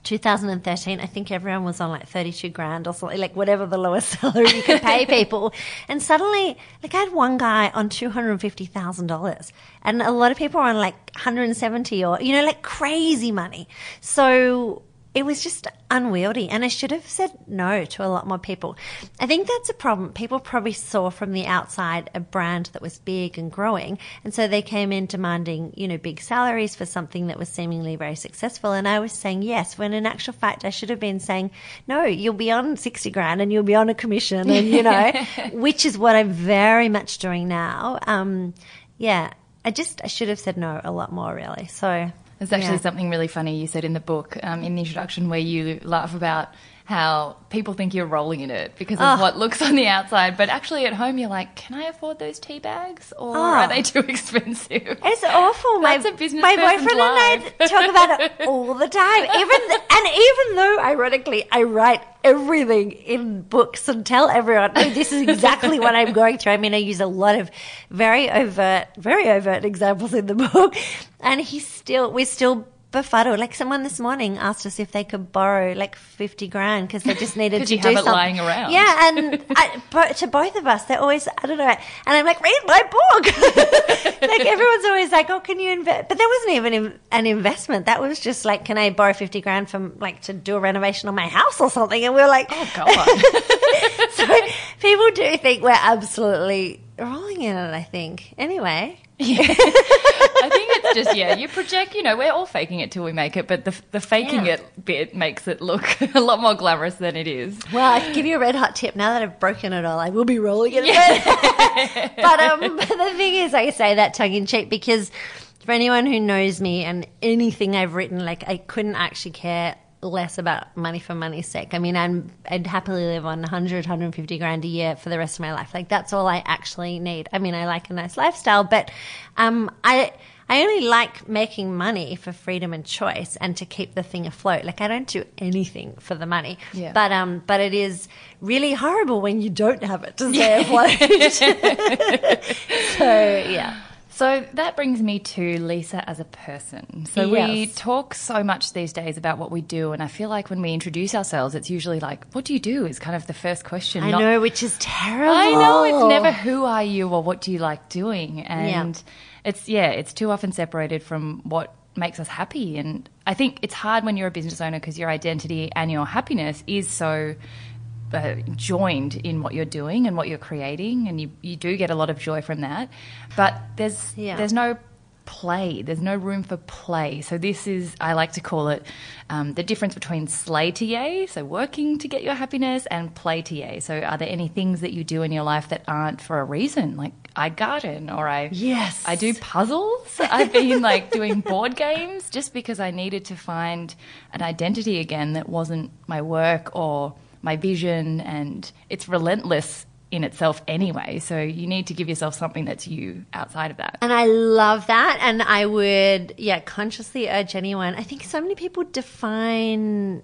2013, I think everyone was on like 32 grand or something, like whatever the lowest salary you could pay people. And suddenly, like I had one guy on $250,000 and a lot of people are on like 170 or, you know, like crazy money. So it was just unwieldy and I should have said no to a lot more people. I think that's a problem. People probably saw from the outside a brand that was big and growing. And so they came in demanding, you know, big salaries for something that was seemingly very successful. And I was saying yes, when in actual fact I should have been saying, no, you'll be on 60 grand and you'll be on a commission and, you know, which is what I'm very much doing now. Um, yeah, I just, I should have said no a lot more really. So
there's actually yeah. something really funny you said in the book, um, in the introduction, where you laugh about how people think you're rolling in it because of
Oh.
what looks on the outside, but actually at home you're like, can I afford those tea bags or
Oh.
are they too expensive?
It's awful. My,
a business
my boyfriend and I talk about it all the time. Even th- and even though, ironically, I write everything in books and tell everyone, "Oh, this is exactly what I'm going through." I mean, I use a lot of very overt, very overt examples in the book, and he's still, we're still. Befuddled. Like someone this morning asked us if they could borrow like fifty grand because they just needed to
you
do
have it
something.
lying around.
Yeah, and I, but to both of us, they're always I don't know, and I'm like, read my book. like everyone's always like, oh, can you invest? But that wasn't even an investment. That was just like, can I borrow fifty grand from like to do a renovation on my house or something? And we are like,
Oh, God.
so people do think we're absolutely rolling in it. I think anyway. Yeah.
I think it's just, yeah, you project, you know, we're all faking it till we make it, but the, the faking
Yeah.
it bit makes it look a lot more glamorous than it is.
Well, I can give you a red hot tip. Now that I've broken it all, I will be rolling it. But, but um, the thing is, I say that tongue in cheek because for anyone who knows me and anything I've written, like I couldn't actually care less about money for money's sake. I mean, I'm, I'd happily live on 100, 150 grand a year for the rest of my life. Like that's all I actually need. I mean, I like a nice lifestyle, but um, I. I only like making money for freedom and choice and to keep the thing afloat. Like I don't do anything for the money.
Yeah.
But um but it is really horrible when you don't have it to stay afloat. so yeah.
So that brings me to Lisa as a person. So we talk so much these days about what we do, and I feel like when we introduce ourselves, it's usually like, "What do you do?" is kind of the first question.
I
not-
know, which is terrible.
I know it's never who are you or what do you like doing, and
Yeah.
it's yeah, it's too often separated from what makes us happy. And I think it's hard when you're a business owner because your identity and your happiness is so. Uh, joined in what you're doing and what you're creating, and you, you do get a lot of joy from that. But there's
Yeah.
there's no play. There's no room for play. So this is I like to call it um, the difference between slay so working to get your happiness, and play to. So are there any things that you do in your life that aren't for a reason? Like I garden or I
Yes.
I do puzzles. I've been like doing board games just because I needed to find an identity again that wasn't my work or my vision and it's relentless in itself anyway. So you need to give yourself something that's you outside of that.
And I love that. And I would, yeah, consciously urge anyone. I think so many people define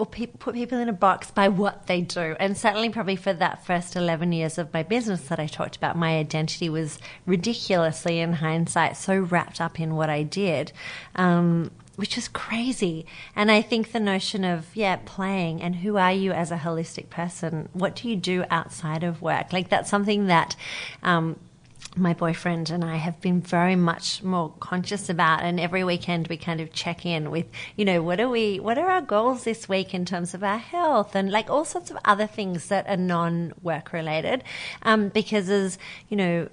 or pe- put people in a box by what they do. And certainly, probably for that first 11 years of my business that I talked about, my identity was ridiculously, in hindsight, so wrapped up in what I did. Um, which is crazy. And I think the notion of, yeah, playing and who are you as a holistic person? What do you do outside of work? Like, that's something that, um, my boyfriend and I have been very much more conscious about and every weekend we kind of check in with you know what are we what are our goals this week in terms of our health and like all sorts of other things that are non work related um, because as you know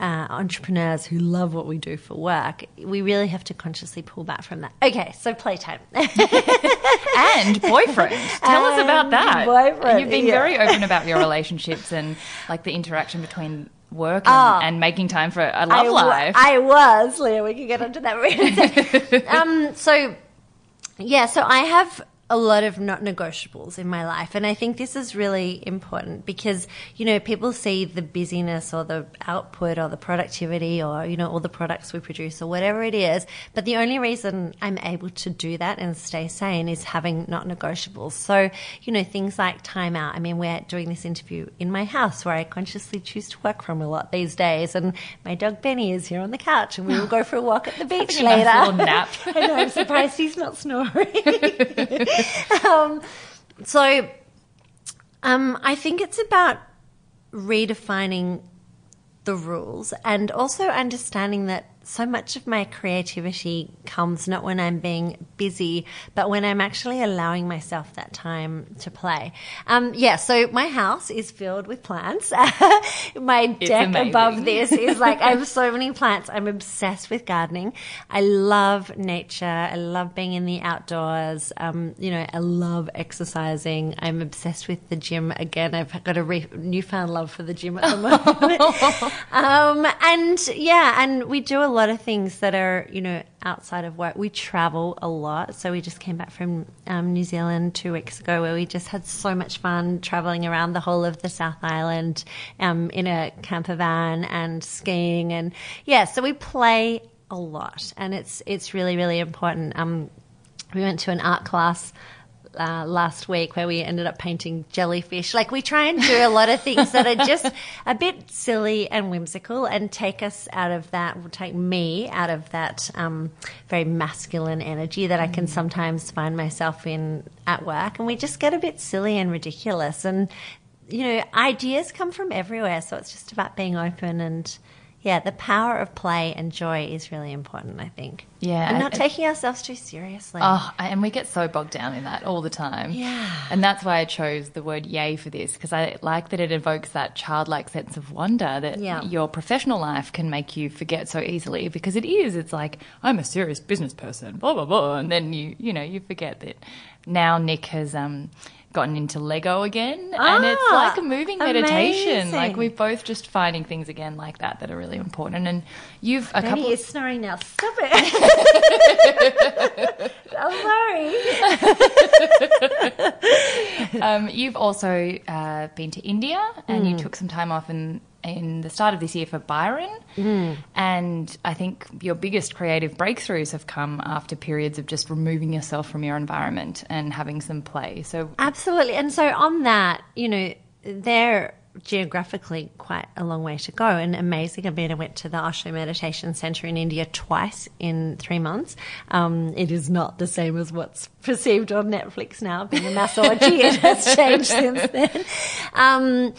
uh, entrepreneurs who love what we do for work, we really have to consciously pull back from that. Okay, so playtime.
and boyfriend. Tell us about that.
boyfriend,
You've been
yeah.
very open about your relationships and like the interaction between work and,
Ah.
and making time for a love
I,
life.
I was, Leah. We can get onto that. um, so, yeah, so I have a lot of not negotiables in my life. And I think this is really important because, you know, people see the busyness or the output or the productivity or, you know, all the products we produce or whatever it is. But the only reason I'm able to do that and stay sane is having not negotiables. So, you know, things like time out. I mean, we're doing this interview in my house where I consciously choose to work from a lot these days. And my dog Benny is here on the couch and we will go for a walk at the beach
a
later.
little nap.
I know, I'm surprised he's not snoring. um, so, um, I think it's about redefining the rules and also understanding that so much of my creativity comes not when I'm being busy, but when I'm actually allowing myself that time to play. Um, yeah, so my house is filled with plants. my
It's
deck
amazing.
above this is like, I have so many plants. I'm obsessed with gardening. I love nature. I love being in the outdoors. Um, you know, I love exercising. I'm obsessed with the gym. Again, I've got a re- newfound love for the gym at the moment. um, and yeah, and we do a lot of things that are, you know, outside of work. We travel a lot. So we just came back from um, New Zealand two weeks ago where we just had so much fun traveling around the whole of the South Island um, in a camper van and skiing. And yeah, so we play a lot and it's, it's really, really important. Um, we went to an art class uh, last week where we ended up painting jellyfish. Like we try and do a lot of things that are just a bit silly and whimsical and take us out of that, will take me out of that um, very masculine energy that I can sometimes find myself in at work. And we just get a bit silly and ridiculous. And, you know, ideas come from everywhere. So it's just about being open and, yeah, the power of play and joy is really important, I think.
Yeah,
And not taking ourselves too seriously.
Oh, and we get so bogged down in that all the time.
Yeah.
And that's why I chose the word yay for this, because I like that it evokes that childlike sense of wonder that
Yeah.
your professional life can make you forget so easily, because it is. It's like, I'm a serious business person, blah, blah, blah. And then you, you know, you forget that now Nick has, um, gotten into Lego again and it's
Ah,
like a moving meditation like we're both just finding things again like that that are really important and you've a
Maybe
couple
you're snoring now. Stop it. I'm sorry.
Um, you've also uh, been to India and
Mm.
you took some time off in in the start of this year for Byron.
Mm.
And I think your biggest creative breakthroughs have come after periods of just removing yourself from your environment and having some play. So
Absolutely. And so on that, you know, they're geographically quite a long way to go and amazing. I mean, I went to the Osho Meditation Center in India twice in three months. Um, it is not the same as what's perceived on Netflix now, being a mass orgy. it has changed since then. Um,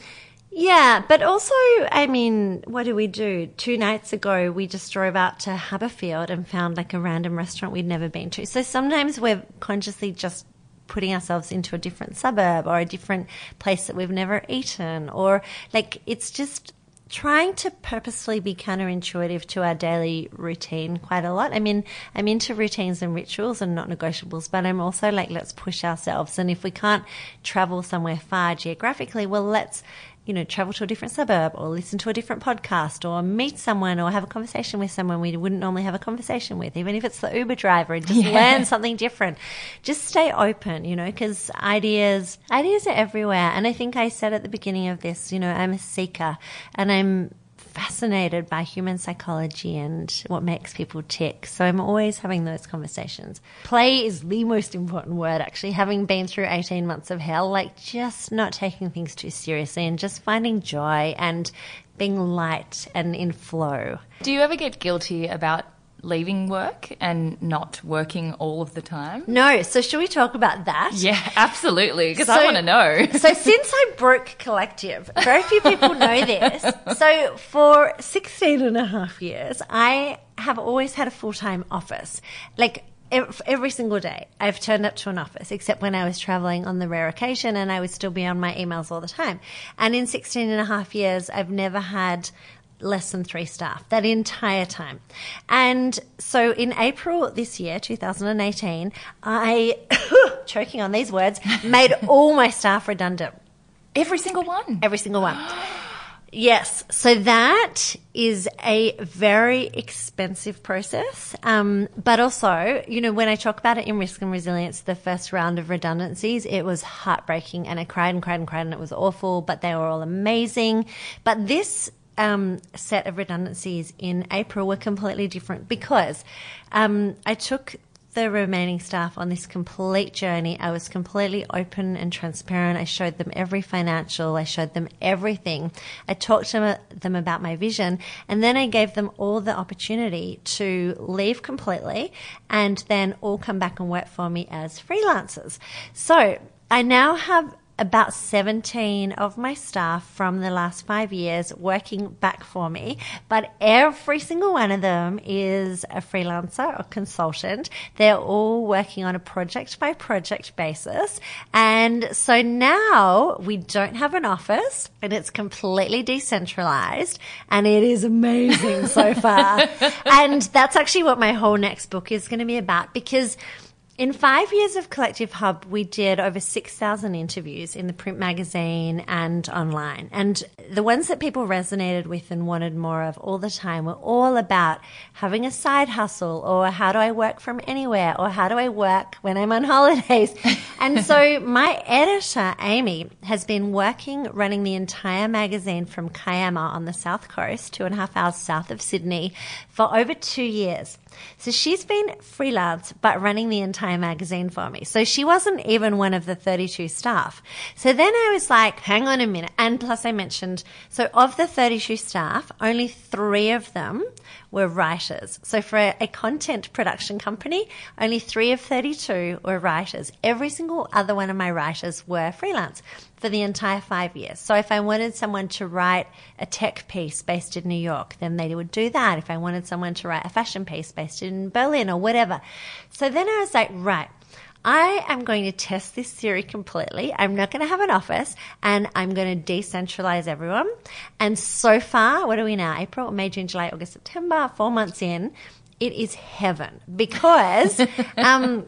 yeah, but also, I mean, what do we do? Two nights ago, we just drove out to Haberfield and found like a random restaurant we'd never been to. So sometimes we're consciously just putting ourselves into a different suburb or a different place that we've never eaten, or like it's just trying to purposely be counterintuitive to our daily routine quite a lot. I mean, I'm into routines and rituals and not negotiables, but I'm also like, let's push ourselves. And if we can't travel somewhere far geographically, well, let's you know, travel to a different suburb or listen to a different podcast or meet someone or have a conversation with someone we wouldn't normally have a conversation with, even if it's the Uber driver and just learn something different. Just stay open, you know, because ideas, ideas are everywhere. And I think I said at the beginning of this, you know, I'm a seeker and I'm fascinated by human psychology and what makes people tick. So I'm always having those conversations. Play is the most important word, actually. Having been through 18 months of hell, like just not taking things too seriously and just finding joy and being light and in flow.
do you ever get guilty about leaving work and not working all of the time?
No, so should we talk about that?
Yeah, absolutely, because I want to know.
so since I broke collective, very few people know this. So for 16 and a half years, I have always had a full-time office. Like every single day, I've turned up to an office, except when I was traveling on the rare occasion and I would still be on my emails all the time. And in 16 and a half years, I've never had less than three staff that entire time. And so in April this year, 2018, I, choking on these words, made all my staff redundant.
Every single one.
Every single one. Yes. So that is a very expensive process. Um, but also, you know, when I talk about it in risk and resilience, the first round of redundancies, it was heartbreaking and I cried and cried and cried and it was awful, but they were all amazing. But this um, set of redundancies in April were completely different because um, I took the remaining staff on this complete journey. I was completely open and transparent. I showed them every financial. I showed them everything. I talked to them about my vision and then I gave them all the opportunity to leave completely and then all come back and work for me as freelancers. So I now have about 17 of my staff from the last five years working back for me, but every single one of them is a freelancer or consultant. They're all working on a project by project basis. And so now we don't have an office and it's completely decentralized and it is amazing so far. and that's actually what my whole next book is going to be about because In five years of Collective Hub, we did over 6,000 interviews in the print magazine and online. And the ones that people resonated with and wanted more of all the time were all about having a side hustle or how do I work from anywhere or how do I work when I'm on holidays. and so my editor, Amy, has been working running the entire magazine from Kiama on the south coast, two and a half hours south of Sydney, for over two years. So she's been freelance, but running the entire magazine for me. So she wasn't even one of the 32 staff. So then I was like, hang on a minute. And plus I mentioned, so of the 32 staff, only three of them were writers. So for a, a content production company, only three of 32 were writers. Every single other one of my writers were freelance for the entire five years. So if I wanted someone to write a tech piece based in New York, then they would do that. If I wanted someone to write a fashion piece based in Berlin or whatever. So then I was like, right. I am going to test this theory completely. I'm not going to have an office and I'm going to decentralize everyone. And so far, what are we now? April, May, June, July, August, September, four months in, it is heaven because, um,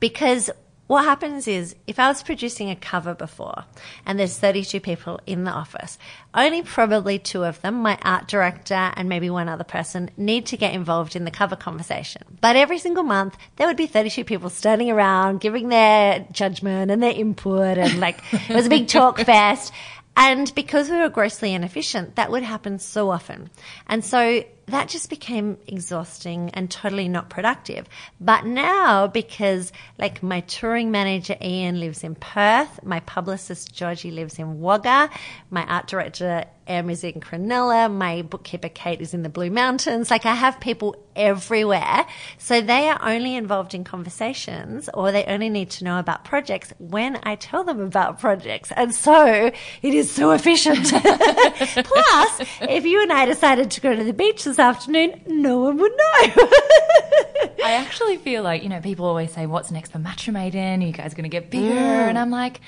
because what happens is if I was producing a cover before and there's 32 people in the office, only probably two of them, my art director and maybe one other person, need to get involved in the cover conversation. But every single month, there would be 32 people standing around giving their judgment and their input and like it was a big talk fest. And because we were grossly inefficient, that would happen so often. And so that just became exhausting and totally not productive. But now, because like my touring manager Ian lives in Perth, my publicist Georgie lives in Wagga, my art director Em is in Cronulla, my bookkeeper Kate is in the Blue Mountains. Like I have people everywhere. So they are only involved in conversations or they only need to know about projects when I tell them about projects. And so it is so efficient. Plus, if you and I decided to go to the beach this afternoon, no one would know.
I actually feel like, you know, people always say, what's next for Matcha Maiden? You guys going to get bigger? Mm. And I'm like,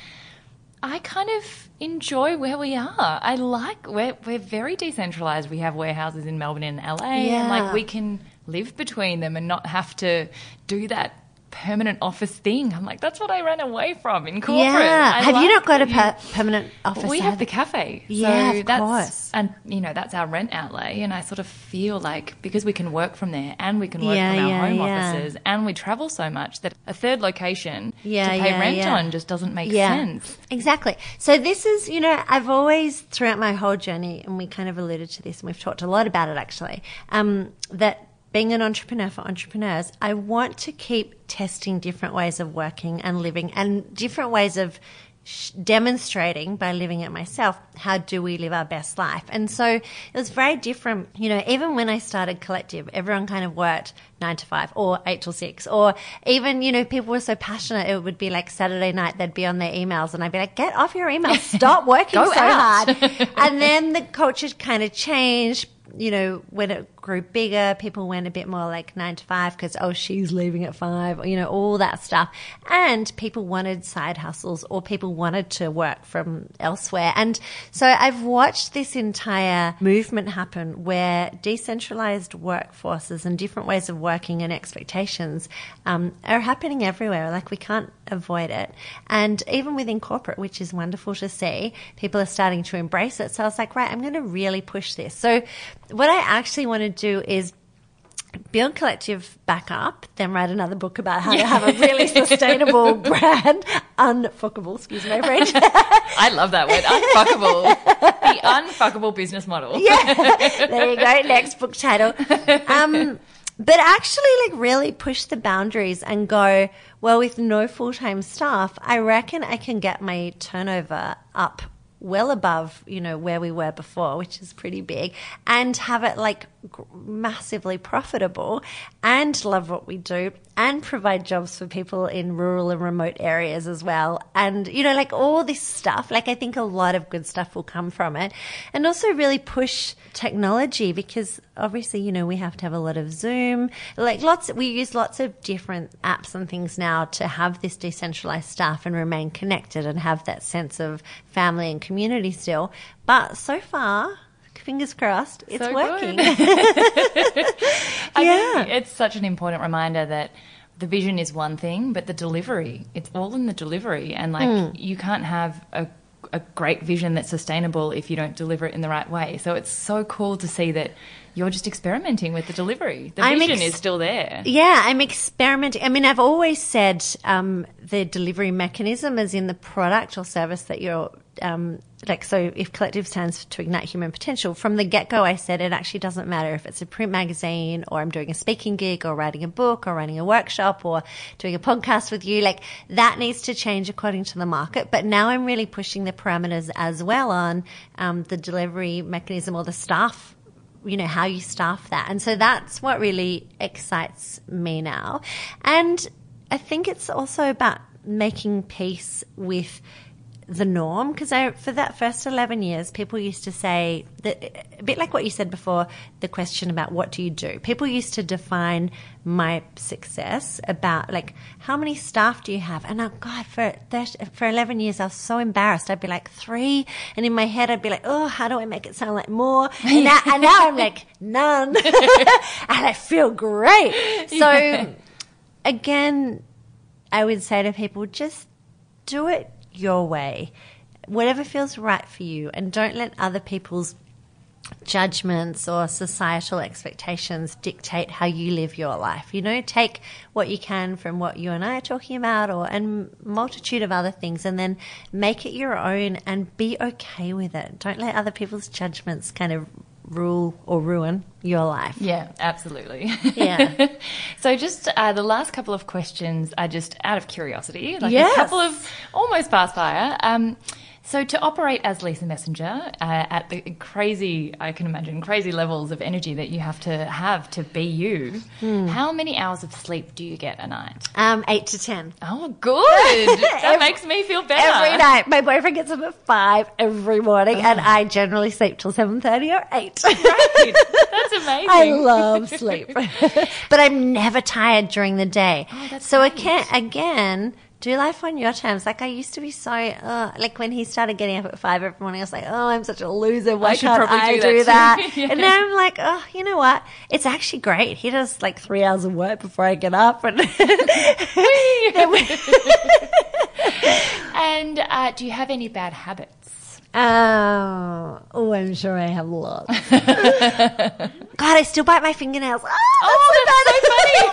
I kind of enjoy where we are. I like we're we're very decentralized. We have warehouses in Melbourne and LA, and like we can live between them and not have to do that permanent office thing. I'm like, that's what I ran away from in corporate.
yeah.
I
Have you not got a per- permanent office?
we have the cafe.
Yeah,
so
of
that's,
course.
And, you know, that's our rent outlay. And I sort of feel like because we can work from there and we can work
Yeah,
from our
yeah,
home
yeah.
offices and we travel so much that a third location to pay rent on just doesn't make
Yeah.
sense.
Exactly. So this is, you know, I've always throughout my whole journey, and we kind of alluded to this, and we've talked a lot about it actually, um, that being an entrepreneur for entrepreneurs, I want to keep testing different ways of working and living, and different ways of sh- demonstrating by living it myself how do we live our best life? And so it was very different you know even when i started collective everyone kind of worked nine to five or eight till six or even you know people were so passionate it would be like saturday night they'd be on their emails and i'd be like get off your emails. Stop working so
out."
hard. And then the culture kind of changed you know, when it grew bigger, people went a bit more like nine to five because, oh, she's leaving at five, you know, all that stuff. And people wanted side hustles or people wanted to work from elsewhere. And so I've watched this entire movement happen where decentralized workforces and different ways of working and expectations um, are happening everywhere. Like we can't avoid it. And even within corporate, which is wonderful to see, people are starting to embrace it. So I was like, right, I'm going to really push this. So what I actually want to do is build collective back up, then write another book about how to have a really sustainable brand, unfuckable, excuse my French.
I love that word, unfuckable. the unfuckable business model.
yeah, there you go. Next book title. Um, but actually, like, really push the boundaries and go. Well, with no full time staff, I reckon I can get my turnover up well above, you know, where we were before, which is pretty big, and have it like massively profitable and love what we do and provide jobs for people in rural and remote areas as well. And, you know, like all this stuff, like I think a lot of good stuff will come from it. And also really push technology because obviously, you know, we have to have a lot of Zoom, like lots, we use lots of different apps and things now to have this decentralized staff and remain connected and have that sense of family and community still. But so far, fingers crossed, it's
So
working. Yeah.
it's such an important reminder that the vision is one thing, but the delivery, it's all in the delivery. And like,
Hmm.
you can't have a, a great vision that's sustainable if you don't deliver it in the right way. So it's so cool to see that you're just experimenting with the delivery. The
I'm
vision
ex-
is still there.
Yeah, I'm experimenting. I mean, I've always said um, the delivery mechanism is in the product or service that you're um, like. So, if collective stands to ignite human potential, from the get go, I said it actually doesn't matter if it's a print magazine or I'm doing a speaking gig or writing a book or running a workshop or doing a podcast with you. Like that needs to change according to the market. But now I'm really pushing the parameters as well on um, the delivery mechanism or the staff you know how you staff that and so that's what really excites me now and i think it's also about making peace with the norm? Because I for that first 11 years people used to say that a bit like what you said before the question about what do you do? People used to define my success about like how many staff do you have? And oh god for 30, for 11 years I was so embarrassed. I'd be like 3 and in my head I'd be like oh how do I make it sound like more? And now, and now I'm like none. And I feel great. So again I would say to people just do it your way, whatever feels right for you, and don't let other people's judgments or societal expectations dictate how you live your life. You know, take what you can from what you and I are talking about or and multitude of other things and then make it your own and be okay with it. Don't let other people's judgments kind of rule or ruin your life.
Yeah, absolutely.
Yeah.
so, just uh, the last couple of questions are just out of curiosity, like
Yes.
a couple of almost fast fire. Um, so, to operate as Lisa Messenger uh, at the crazy, I can imagine, crazy levels of energy that you have to have to be you,
Hmm.
how many hours of sleep do you get a night?
Um, eight to ten.
Oh, good. That
Every-
makes me feel better.
Every night. My boyfriend gets up at five every morning and I generally sleep till seven thirty or eight.
Right. That's amazing.
I love sleep. but I'm never tired during the day.
Oh, that's
so
great.
again again, do life on your terms. Like I used to be so uh, like when he started getting up at five every morning, I was like, oh, I'm such a loser. Why
should
can't
probably
I
do
do
that
that?
Yeah.
And now I'm like, oh, you know what? It's actually great. He does like three hours of work before I get up, and
And uh, do you have any bad habits?
Oh, oh, I'm sure I have lots. God, I still bite my fingernails. Oh,
Oh, that's so funny.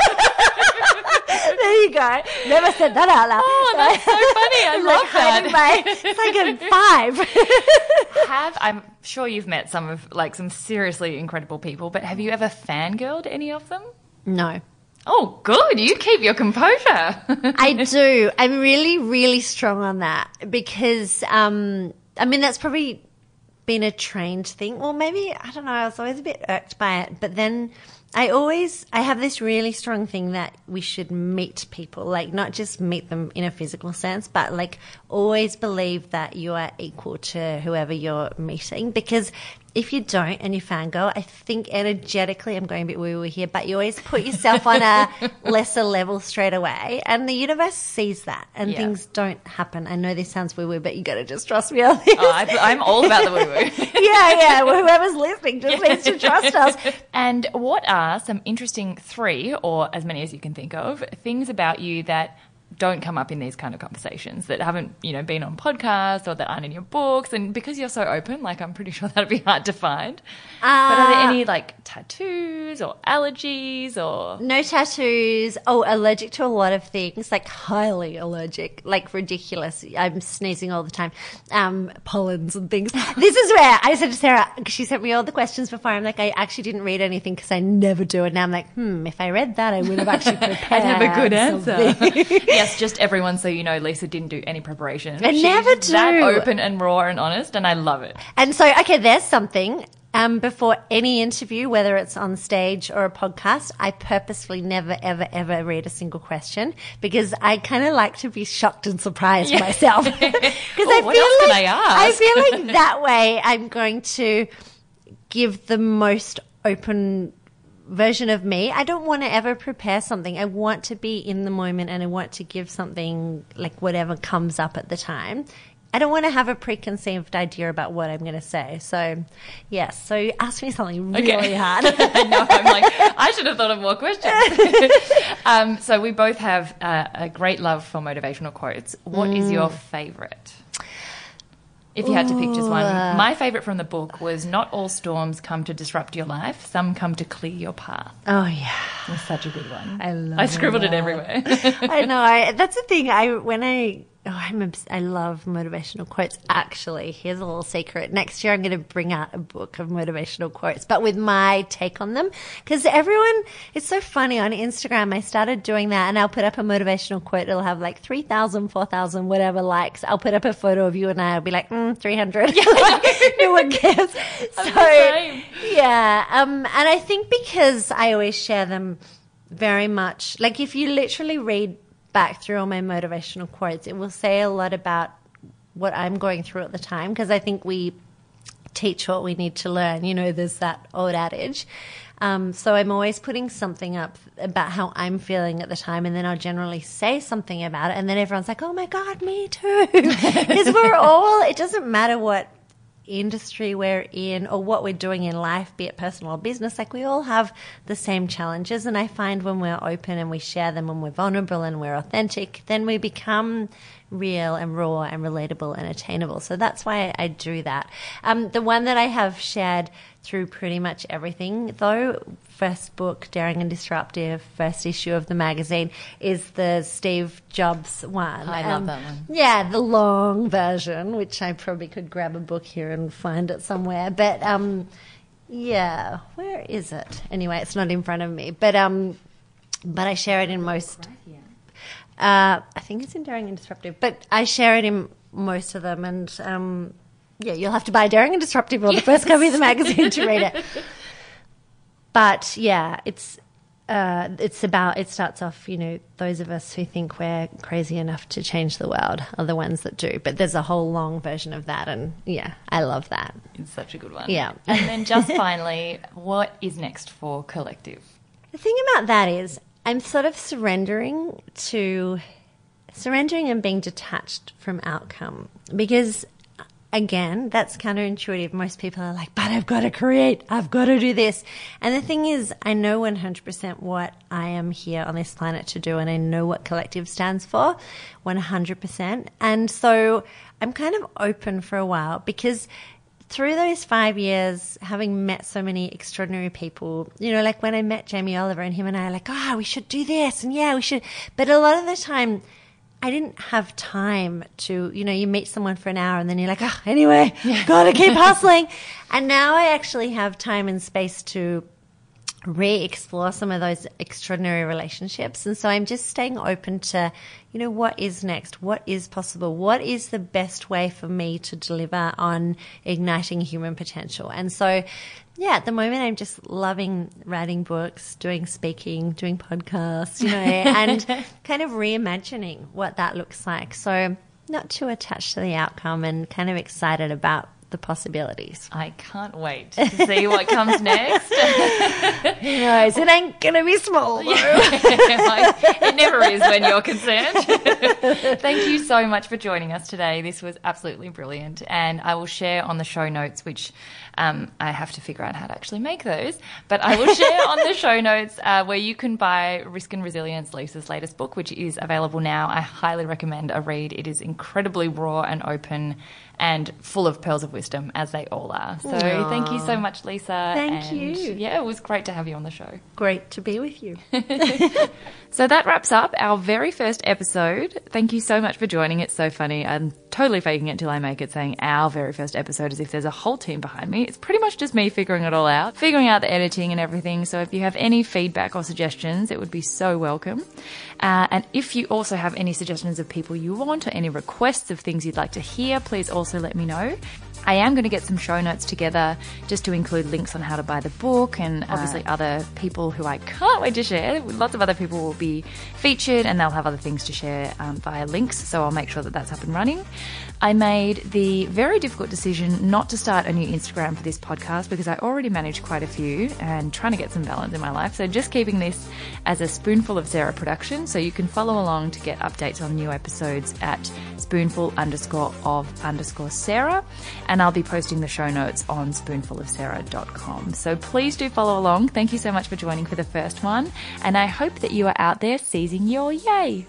there you go. Never said that out loud.
Oh, that's so funny. I love
like
that.
my- it's like a five.
have I'm sure you've met some of like some seriously incredible people, but have you ever fangirled any of them?
no.
Oh, good. You keep your composure.
I do. I'm really, really strong on that because, um, I mean, that's probably been a trained thing. Well, maybe, I don't know. I was always a bit irked by it. But then I always, I have this really strong thing that we should meet people, like not just meet them in a physical sense, but like always believe that you are equal to whoever you're meeting because if you don't and you fangirl, I think energetically, I'm going a bit woo woo here, but you always put yourself on a lesser level straight away. And the universe sees that and
Yeah.
things don't happen. I know this sounds woo woo, but you got to just trust me on this.
Oh, I, I'm all about the woo woo.
yeah, yeah. Well, whoever's listening just needs to trust us.
And what are some interesting three, or as many as you can think of, things about you that don't come up in these kind of conversations that haven't, you know, been on podcasts or that aren't in your books? And because you're so open, like I'm pretty sure that'd be hard to find. but are there any like tattoos or allergies or
No tattoos. Oh, allergic to a lot of things, like highly allergic, like ridiculous. I'm sneezing all the time. Um, pollens and things. this is where I said to Sarah, she sent me all the questions before. I'm like, I actually didn't read anything because I never do. it. now I'm like, hmm, if I read that, I would have actually prepared.
I'd have a good answer.
something.
Yes, just everyone so you know, Lisa didn't do any preparation.
I
She's
never do.
That open and raw and honest, and I love it.
And so, okay, there's something. Um, before any interview, whether it's on stage or a podcast, I purposefully never, ever, ever read a single question because I kind of like to be shocked and surprised myself. Because
Oh, what else can I ask?
feel like that way I'm going to give the most open version of me. I don't want to ever prepare something. I want to be in the moment and I want to give something like whatever comes up at the time I don't want to have a preconceived idea about what I'm going to say. So, yes. So ask me something really
Okay.
hard.
I know. I'm like, I should have thought of more questions. um, so we both have uh, a great love for motivational quotes. What is
Mm.
your favorite? If you had to pick just one, my favorite from the book was "Not all storms come to disrupt your life; some come to clear your path."
oh yeah.
It was such a good one.
I love
I scribbled it everywhere.
I know. I, that's the thing. I when I oh, I'm obs- I love motivational quotes. Actually, here's a little secret. Next year, I'm going to bring out a book of motivational quotes, but with my take on them. Because everyone, it's so funny on Instagram. I started doing that, and I'll put up a motivational quote. It'll have like 3,000, 4,000, whatever likes. I'll put up a photo of you and I. I'll be like, mm, 300. no one cares. So yeah, um, and I think because I always share them very much, like if you literally read back through all my motivational quotes, it will say a lot about what I'm going through at the time because I think we teach what we need to learn. You know, there's that old adage. Um, so I'm always putting something up about how I'm feeling at the time, and then I'll generally say something about it, and then everyone's like, "Oh my god, me too," because we're all. It doesn't matter what industry we're in or what we're doing in life, be it personal or business, like we all have the same challenges. And I find when we're open and we share them and we're vulnerable and we're authentic, then we become real and raw and relatable and attainable. So that's why I do that. Um, the one that I have shared through pretty much everything, though, first book, Daring and Disruptive, first issue of the magazine, is the Steve Jobs one.
I love that one.
Yeah, the long version, which I probably could grab a book here and find it somewhere. But um, yeah, where is it? Anyway, it's not in front of me. But um, but I share it in most. Uh, I think it's in Daring and Disruptive, but I share it in most of them. And um, yeah, you'll have to buy Daring and Disruptive or the first copy of the magazine to read it. But yeah, it's uh, it's about it starts off you know those of us who think we're crazy enough to change the world are the ones that do but there's a whole long version of that and yeah i love that
it's such a good one.
Yeah.
And then just finally, what is next for Collective?
the thing about that is i'm sort of surrendering to surrendering and being detached from outcome because again that's counterintuitive most people are like but i've got to create i've got to do this and the thing is i know 100% what i am here on this planet to do and i know what collective stands for 100% and so i'm kind of open for a while because through those five years, having met so many extraordinary people, you know, like when I met Jamie Oliver and him and I are like, ah, we should do this and yeah, we should. But a lot of the time, I didn't have time to, you know, you meet someone for an hour and then you're like, ah, anyway, gotta keep hustling. And now I actually have time and space to re-explore some of those extraordinary relationships. And so i'm just staying open to you know what is next? What is possible? What is the best way for me to deliver on igniting human potential? And so yeah at the moment i'm just loving writing books doing speaking doing podcasts you know and kind of reimagining what that looks like. So not too attached to the outcome and kind of excited about the possibilities
I can't wait to see what comes next.
Who knows? It ain't gonna be small.
it never is when you're concerned. Thank you so much for joining us today. This was absolutely brilliant. And I will share on the show notes, which um, I have to figure out how to actually make those. But I will share on the show notes uh, where you can buy Risk and Resilience, Lisa's latest book, which is available now. I highly recommend a read. It is incredibly raw and open and full of pearls of wisdom, as they all are. So thank you so much, Lisa.
Thank
And,
you.
Yeah, it was great to have you on the show.
Great to be with you.
So that wraps up our very first episode. Thank you so much for joining. It's so funny. I'm totally faking it till I make it, saying our very first episode as if there's a whole team behind It's pretty much just me figuring it all out, figuring out the editing and everything. So if you have any feedback or suggestions, it would be so welcome. Uh, and if you also have any suggestions of people you want or any requests of things you'd like to hear, please also let me know. I am going to get some show notes together just to include links on how to buy the book and obviously uh, other people who I can't wait to share. Lots of other people will be featured and they'll have other things to share um, via links, so I'll make sure that that's up and running. I made the very difficult decision not to start a new Instagram for this podcast because I already manage quite a few and trying to get some balance in my life. So just keeping this as a spoonful of Sarah production. So you can follow along to get updates on new episodes at spoonful underscore of underscore Sarah. And I'll be posting the show notes on spoonfulofsarah.com. So please do follow along. Thank you so much for joining for the first one. And I hope that you are out there seizing your yay.